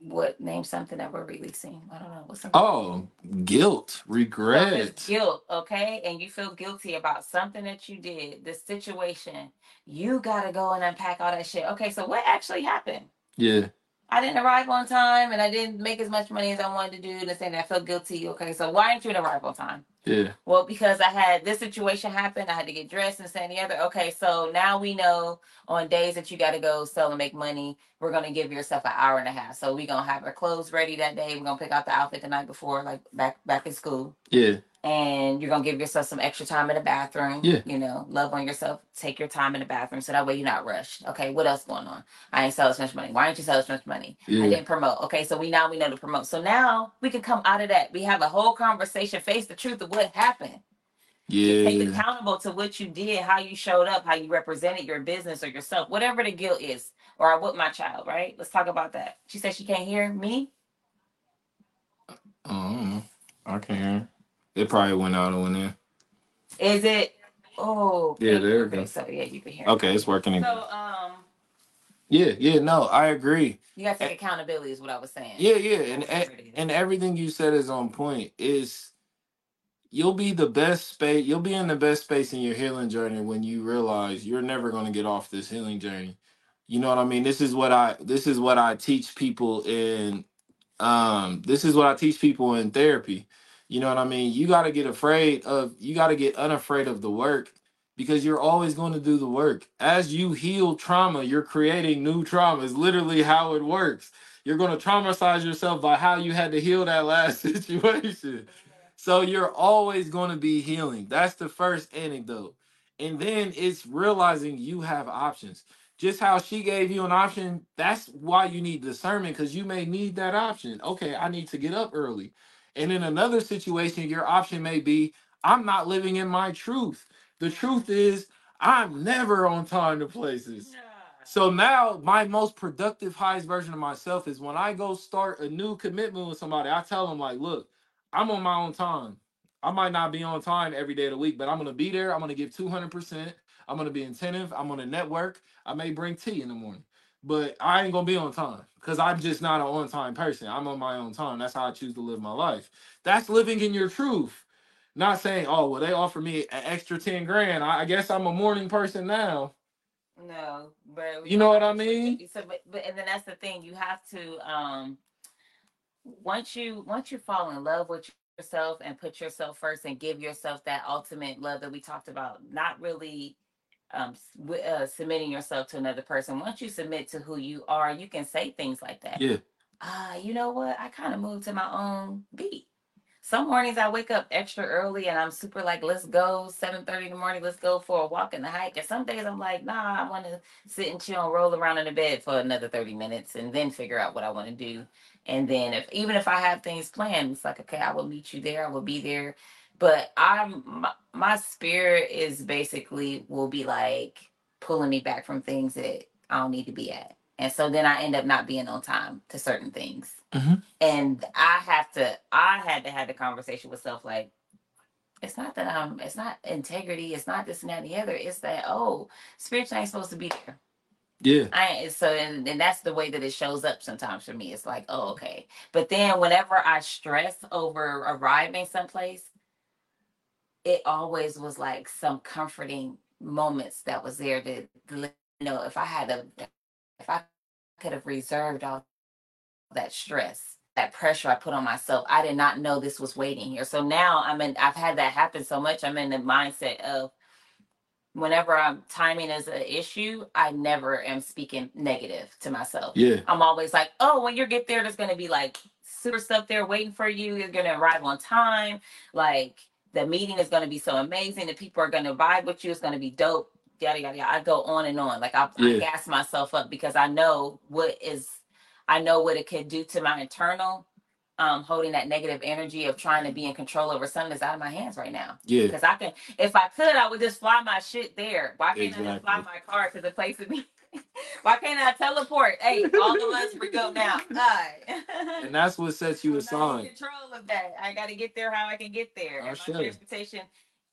what name something that we're releasing. I don't know what's. Oh, guilt, regret. there's guilt, okay, and you feel guilty about something that you did, the situation. You gotta go and unpack all that shit. Okay, so what actually happened? Yeah, I didn't arrive on time, and I didn't make as much money as I wanted to do. And I feel guilty. Okay, so why didn't you arrive on time? Yeah, Well, because I had this situation happen, I had to get dressed and this and the other. Okay, so now we know on days that you got to go sell and make money, we're gonna give yourself an hour and a half. So we gonna have our clothes ready that day. We're gonna pick out the outfit the night before, like back back in school yeah, and you're gonna give yourself some extra time in the bathroom. Yeah. You know, love on yourself. Take your time in the bathroom so that way you're not rushed. Okay, what else going on? I ain't sell as much money. Why didn't you sell as much money? Yeah. I didn't promote. Okay, so we now we know to promote. So now we can come out of that. We have a whole conversation, face the truth of what happened. You take yeah. accountable to what you did, how you showed up, how you represented your business or yourself, whatever the guilt is. Or I whipped my child, right? Let's talk about that. She said she can't hear me. Oh, I can't hear. It probably went out and went in. Is it? Oh, Yeah, there it okay. goes. So yeah, you can hear. Okay, it's working again. So um. Yeah, yeah, no, I agree. You gotta take accountability, is what I was saying. Yeah, yeah, and That's what it is. and everything you said is on point. Is you'll be the best space. You'll be in the best space in your healing journey when you realize you're never going to get off this healing journey. You know what I mean? This is what I this is what I teach people in um this is what I teach people in therapy. You know what I mean? You got to get afraid of you got to get unafraid of the work because you're always going to do the work. As you heal trauma, you're creating new trauma. Is literally how it works. You're going to traumatize yourself by how you had to heal that last situation. So you're always going to be healing. That's the first anecdote. And then it's realizing you have options. Just how she gave you an option, that's why you need discernment because you may need that option. Okay, I need to get up early. And in another situation, your option may be I'm not living in my truth. The truth is, I'm never on time to places. So now my most productive, highest version of myself is when I go start a new commitment with somebody. I tell them like, look, I'm on my own time. I might not be on time every day of the week, but I'm gonna be there. I'm gonna give 200. percent I'm gonna be attentive. I'm gonna network. I may bring tea in the morning, but I ain't gonna be on time because I'm just not an on time person. I'm on my own time. That's how I choose to live my life. That's living in your truth. Not saying, oh, well, they offer me an extra 10 grand. I, I guess I'm a morning person now. No, but You know what I mean? So, but, but and then that's the thing. You have to um once you once you fall in love with yourself and put yourself first and give yourself that ultimate love that we talked about, not really um s- wi- uh, submitting yourself to another person. Once you submit to who you are, you can say things like that. Yeah. Ah, you know what? I kind of moved to my own beat. Some mornings I wake up extra early and I'm super like, let's go, 7:30 in the morning, let's go for a walk and a hike. And some days I'm like, nah, I want to sit and chill and roll around in the bed for another 30 minutes and then figure out what I want to do. And then if even if I have things planned, it's like, okay, I will meet you there, I will be there. But I'm my, my spirit is basically will be like pulling me back from things that I don't need to be at. And so then I end up not being on time to certain things. Mhm. And I have to I had to have the conversation with self like it's not that I'm it's not integrity, it's not this and that and the other. It's that oh, spiritual ain't supposed to be there. Yeah. I so and, and that's the way that it shows up sometimes for me. It's like, oh, okay. But then whenever I stress over arriving someplace, it always was like some comforting moments that was there to, you know if I had a if I could have reserved all that stress, that pressure I put on myself. I did not know this was waiting here. So now I'm in I've had that happen so much. I'm in the mindset of whenever I'm timing is an issue, I never am speaking negative to myself. Yeah. I'm always like, oh, when you get there, there's gonna be like super stuff there waiting for you. You're gonna arrive on time. Like the meeting is gonna be so amazing. The people are gonna vibe with you. It's gonna be dope. Yada yada yada. I go on and on. Like I, I gas myself up because I know what is, I know what it could do to my internal. Um, holding that negative energy of trying to be in control over something that's out of my hands right now. Yeah. Because I can, if I could, I would just fly my shit there. Why can't I just fly my car to the place to be? Why can't I teleport? Hey, all of us, we go now. Hi. And that's what sets you aside. in control of that. I got to get there how I can get there. I And should. my transportation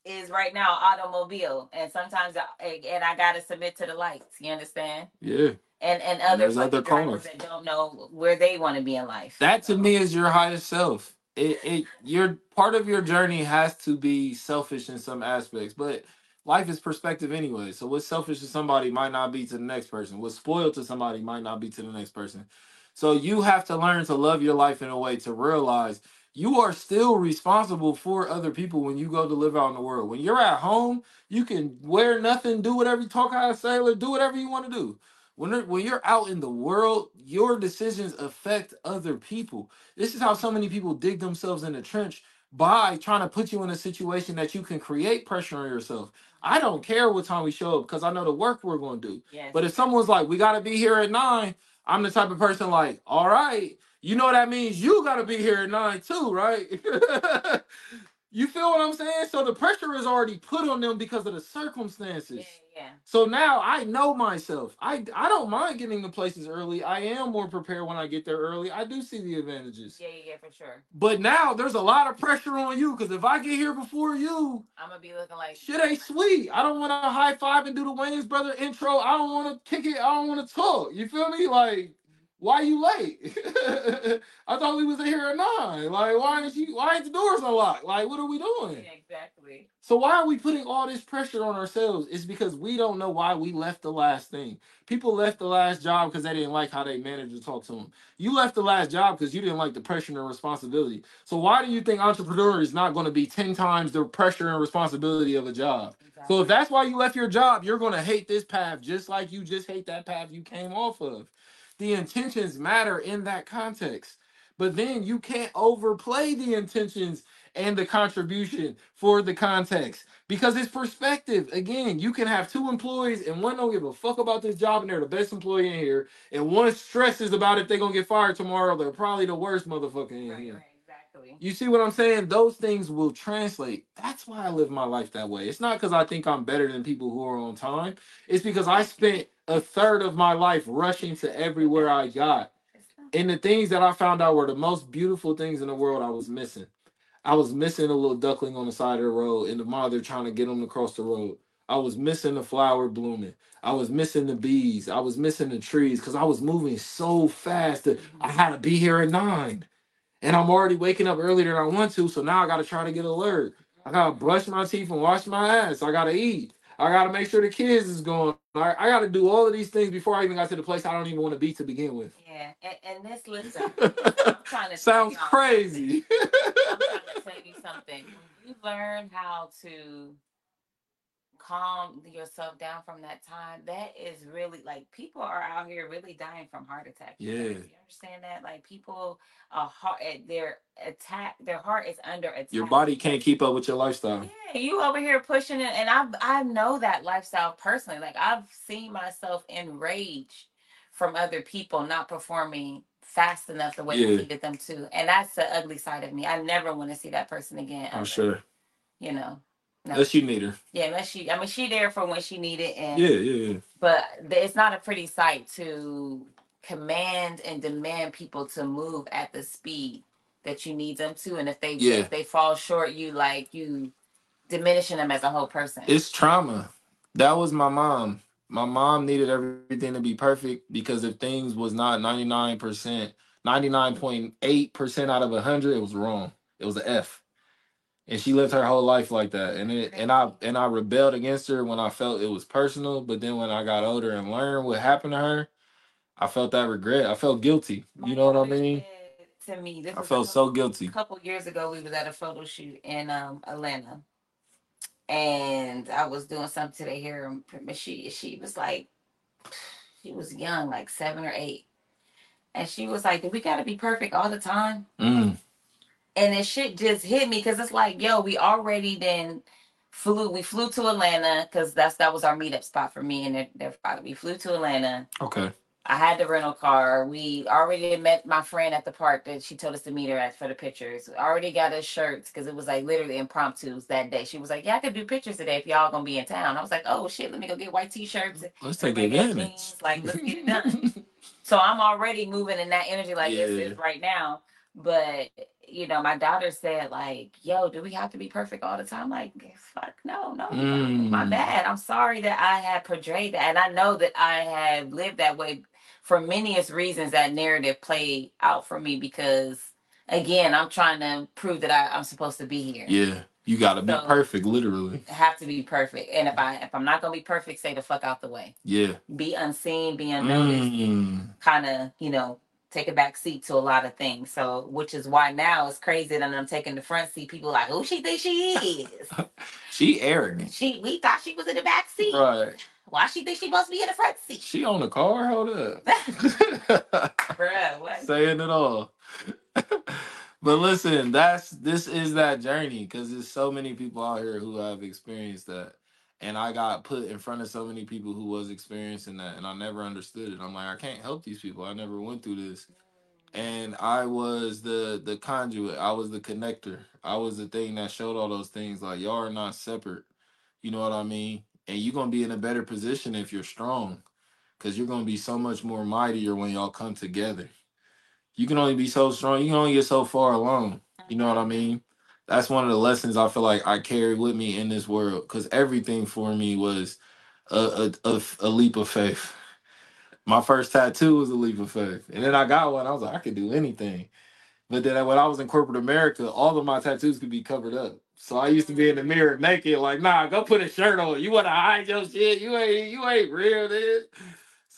is right now automobile, and sometimes I, and I got to submit to the lights. You understand? Yeah. And and And other there's other fucking drivers cars. that don't know where they want to be in life. That to me is your highest self. It it your part of your journey has to be selfish in some aspects, but life is perspective anyway. So what's selfish to somebody might not be to the next person. What's spoiled to somebody might not be to the next person. So you have to learn to love your life in a way to realize you are still responsible for other people when you go to live out in the world. When you're at home, you can wear nothing, do whatever you talk out of sailor, do whatever you want to do. When, when you're out in the world, your decisions affect other people. This is how so many people dig themselves in the trench by trying to put you in a situation that you can create pressure on yourself. I don't care what time we show up because I know the work we're going to do. Yes. But if someone's like, we got to be here at nine, I'm the type of person like, all right, you know that means you got to be here at nine too, right? you feel what I'm saying? So the pressure is already put on them because of the circumstances. yeah, yeah. So now I know myself. I I don't mind getting to places early. I am more prepared when I get there early. I do see the advantages. Yeah, yeah, yeah, for sure. But now there's a lot of pressure on you because if I get here before you, I'm gonna be looking like shit ain't sweet. I don't want to high five and do the Wayans brother intro. I don't want to kick it. I don't want to talk. You feel me? Like, why are you late? I thought we was here at nine. Like, why ain't you? Why ain't the doors unlocked? Like, what are we doing? Exactly. So why are we putting all this pressure on ourselves? It's because we don't know why we left the last thing. People left the last job because they didn't like how their manager talked to them. You left the last job because you didn't like the pressure and responsibility. So why do you think entrepreneur is not going to be 10 times the pressure and responsibility of a job? exactly. So if that's why you left your job, you're going to hate this path just like you just hate that path you came off of. The intentions matter in that context. But then you can't overplay the intentions and the contribution for the context because it's perspective. Again, you can have two employees and one don't give a fuck about this job and they're the best employee in here, and one stresses about if they're gonna get fired tomorrow. They're probably the worst motherfucker in right, here. right, exactly. You see what I'm saying? Those things will translate. That's why I live my life that way. It's not because I think I'm better than people who are on time. It's because I spent a third of my life rushing to everywhere I got. And the things that I found out were the most beautiful things in the world I was missing. I was missing a little duckling on the side of the road and the mother trying to get him across the road. I was missing the flower blooming. I was missing the bees. I was missing the trees because I was moving so fast that I mm-hmm. had to be here at nine. And I'm already waking up earlier than I want to. So now I got to try to get alert. I got to brush my teeth and wash my ass. I got to eat. I got to make sure the kids is going. I, I got to do all of these things before I even got to the place I don't even want to be to begin with. Yeah, and, and this listen, I'm trying to Sounds crazy. I'm trying to tell you something. When you learn how to calm yourself down from that time, that is really like people are out here really dying from heart attacks. Yeah. You understand that? Like people are heart eh, their attack their heart is under attack. Your body can't keep up with your lifestyle. Yeah, you over here pushing it, and I I know that lifestyle personally. Like I've seen myself enraged from other people not performing fast enough the way Yeah. I needed them to, and that's the ugly side of me. I never want to see that person again. I'm sure. You know. No. Unless you need her. Yeah, unless she. I mean, she there for when she needed, and Yeah, yeah, yeah. but th- it's not a pretty sight to command and demand people to move at the speed that you need them to, and if they Yeah. if they fall short, you like you diminishing them as a whole person. It's trauma. That was my mom. My mom needed everything to be perfect because if things was not 99%, 99.8% out of 100, it was wrong. It was an F. And she lived her whole life like that. And it and I and I rebelled against her when I felt it was personal, but then when I got older and learned what happened to her, I felt that regret. I felt guilty. You know what I mean? To me, this I felt couple- so guilty. A couple years ago, we was at a photo shoot in um Atlanta, and I was doing something to their hair, and she she was like, she was young, like seven or eight, and she was like, "Do we got to be perfect all the time?" Mm, And this shit just hit me because it's like, yo, we already then flew. We flew to Atlanta because that's that was our meetup spot for me and their, their father. We flew to Atlanta. okay. I had the rental car. We already met my friend at the park that she told us to meet her at for the pictures. We already got us shirts because it was like literally impromptu that day. She was like, "Yeah, I could do pictures today if y'all gonna be in town." I was like, "Oh shit, let me go get white t-shirts." Let's take your advantage. Like, let's get it done. so I'm already moving in that energy like this is right now. But you know, my daughter said like, "Yo, do we have to be perfect all the time?" Like, fuck no, no, don't. my Mm. bad. I'm sorry that I had portrayed that, and I know that I have lived that way for many reasons. That narrative played out for me because, again, I'm trying to prove that I, I'm supposed to be here. Yeah. You gotta be So- perfect, literally. Have to be perfect, and if I if I'm not gonna be perfect, say the fuck out the way. Yeah. Be unseen, be unnoticed Mm. kind of, you know, take a back seat to a lot of things. So, which is why now it's crazy that I'm taking the front seat. People like, who she think she is? She arrogant. she, we thought she was in the back seat. Right. Why she think she must be in the front seat? She on the car? Hold up. Bruh, what? Saying it all. but listen, that's this is that journey because there's so many people out here who have experienced that. And I got put in front of so many people who was experiencing that and I never understood it. I'm like, I can't help these people. I never went through this. And I was the the conduit. I was the connector. I was the thing that showed all those things. Like y'all are not separate. You know what I mean? And you're gonna be in a better position if you're strong. Cause you're gonna be so much more mightier when y'all come together. You can only be so strong, you can only get so far alone. You know what I mean? That's one of the lessons I feel like I carry with me in this world. Cause everything for me was a a, a, a leap of faith. My first tattoo was a leap of faith. And then I got one, I was like, I could do anything. But then when I was in corporate America, all of my tattoos could be covered up. So I used to be in the mirror naked, like, nah, go put a shirt on. You wanna hide your shit? You ain't you ain't real, dude.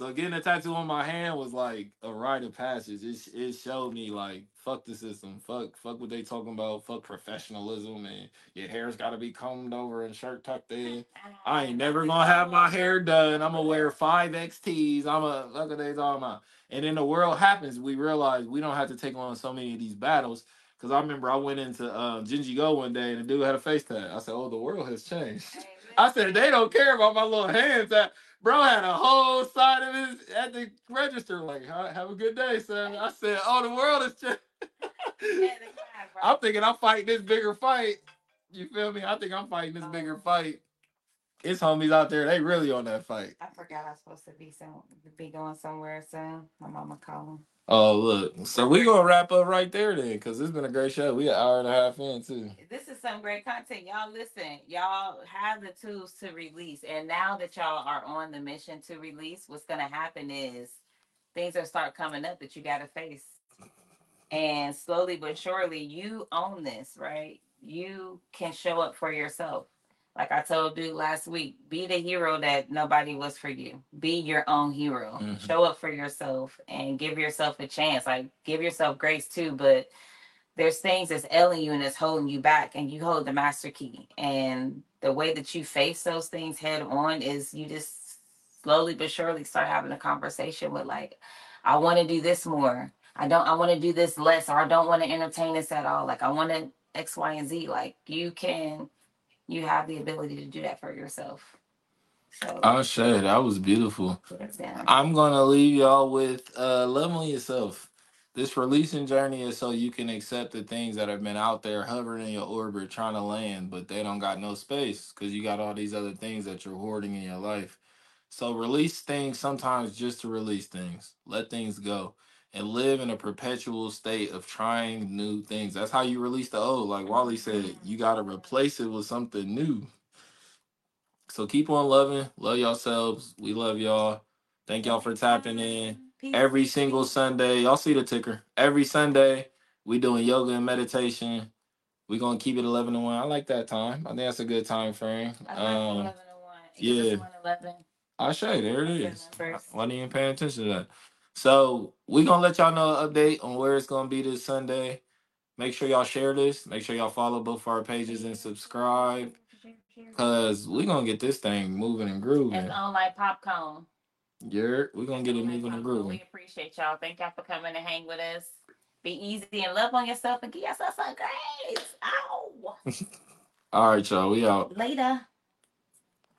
So getting a tattoo on my hand was like a rite of passage. It, it showed me like fuck the system, fuck fuck what they talking about, fuck professionalism, and your hair's got to be combed over and shirt tucked in. I ain't never gonna have my hair done. I'm gonna wear five XTs. I'm a look at they all my. And then the world happens. We realize we don't have to take on so many of these battles. Cause I remember I went into um, Gingy Go one day and the dude had a face tat. I said, "Oh, the world has changed." I said, "They don't care about my little hands." That bro had a whole side of his at the register. Like, "Ha- "Have a good day, son." I said, "Oh, the world has changed." I'm thinking I'm fighting this bigger fight. You feel me? I think I'm fighting this bigger um fight. It's homies out there. They really on that fight. I forgot I was supposed to be some be going somewhere soon. My mama calling. Oh look, so we gonna wrap up right there then, cause it's been a great show. We an hour and a half in too. This is some great content. Y'all listen. Y'all have the tools to release. And now that y'all are on the mission to release, what's gonna happen is things are start coming up that you gotta face. And slowly but surely you own this, right? You can show up for yourself. Like I told you last week, be the hero that nobody was for you. Be your own hero. Mhm. Show up for yourself and give yourself a chance. Like give yourself grace too, but there's things that's ailing you and that's holding you back, and you hold the master key. And the way that you face those things head on is you just slowly but surely start having a conversation with like, I want to do this more. I don't. I want to do this less, or I don't want to entertain this at all. Like I want to X, Y, and Z. Like you can, you have the ability to do that for yourself. So Oh shit, that was beautiful. down. I'm gonna leave y'all with uh love on yourself. This releasing journey is so you can accept the things that have been out there hovering in your orbit trying to land, but they don't got no space because you got all these other things that you're hoarding in your life. So release things sometimes just to release things. Let things go. And live in a perpetual state of trying new things. That's how you release the old. Like Walli said, you gotta replace it with something new. So keep on loving. Love yourselves. We love y'all. Thank y'all for tapping in every single Sunday. Y'all see the ticker. Every Sunday, we doing yoga and meditation. We gonna keep it eleven to one. I like that time. I think that's a good time frame. I like Um, 11 to 1. yeah. It was 111. I say there it is. That's is. the numbers. I wasn't even paying attention to that. So we're gonna let y'all know an update on where it's gonna be this Sunday. Make sure y'all share this. Make sure y'all follow both our pages and subscribe. Cause we're gonna get this thing moving and grooving. It's on like popcorn. You're we gonna get it moving and grooving. We appreciate y'all. Thank y'all for coming and hang with us. Be easy and love on yourself and give yourself some grace. Ow. All right, y'all. We out. Later.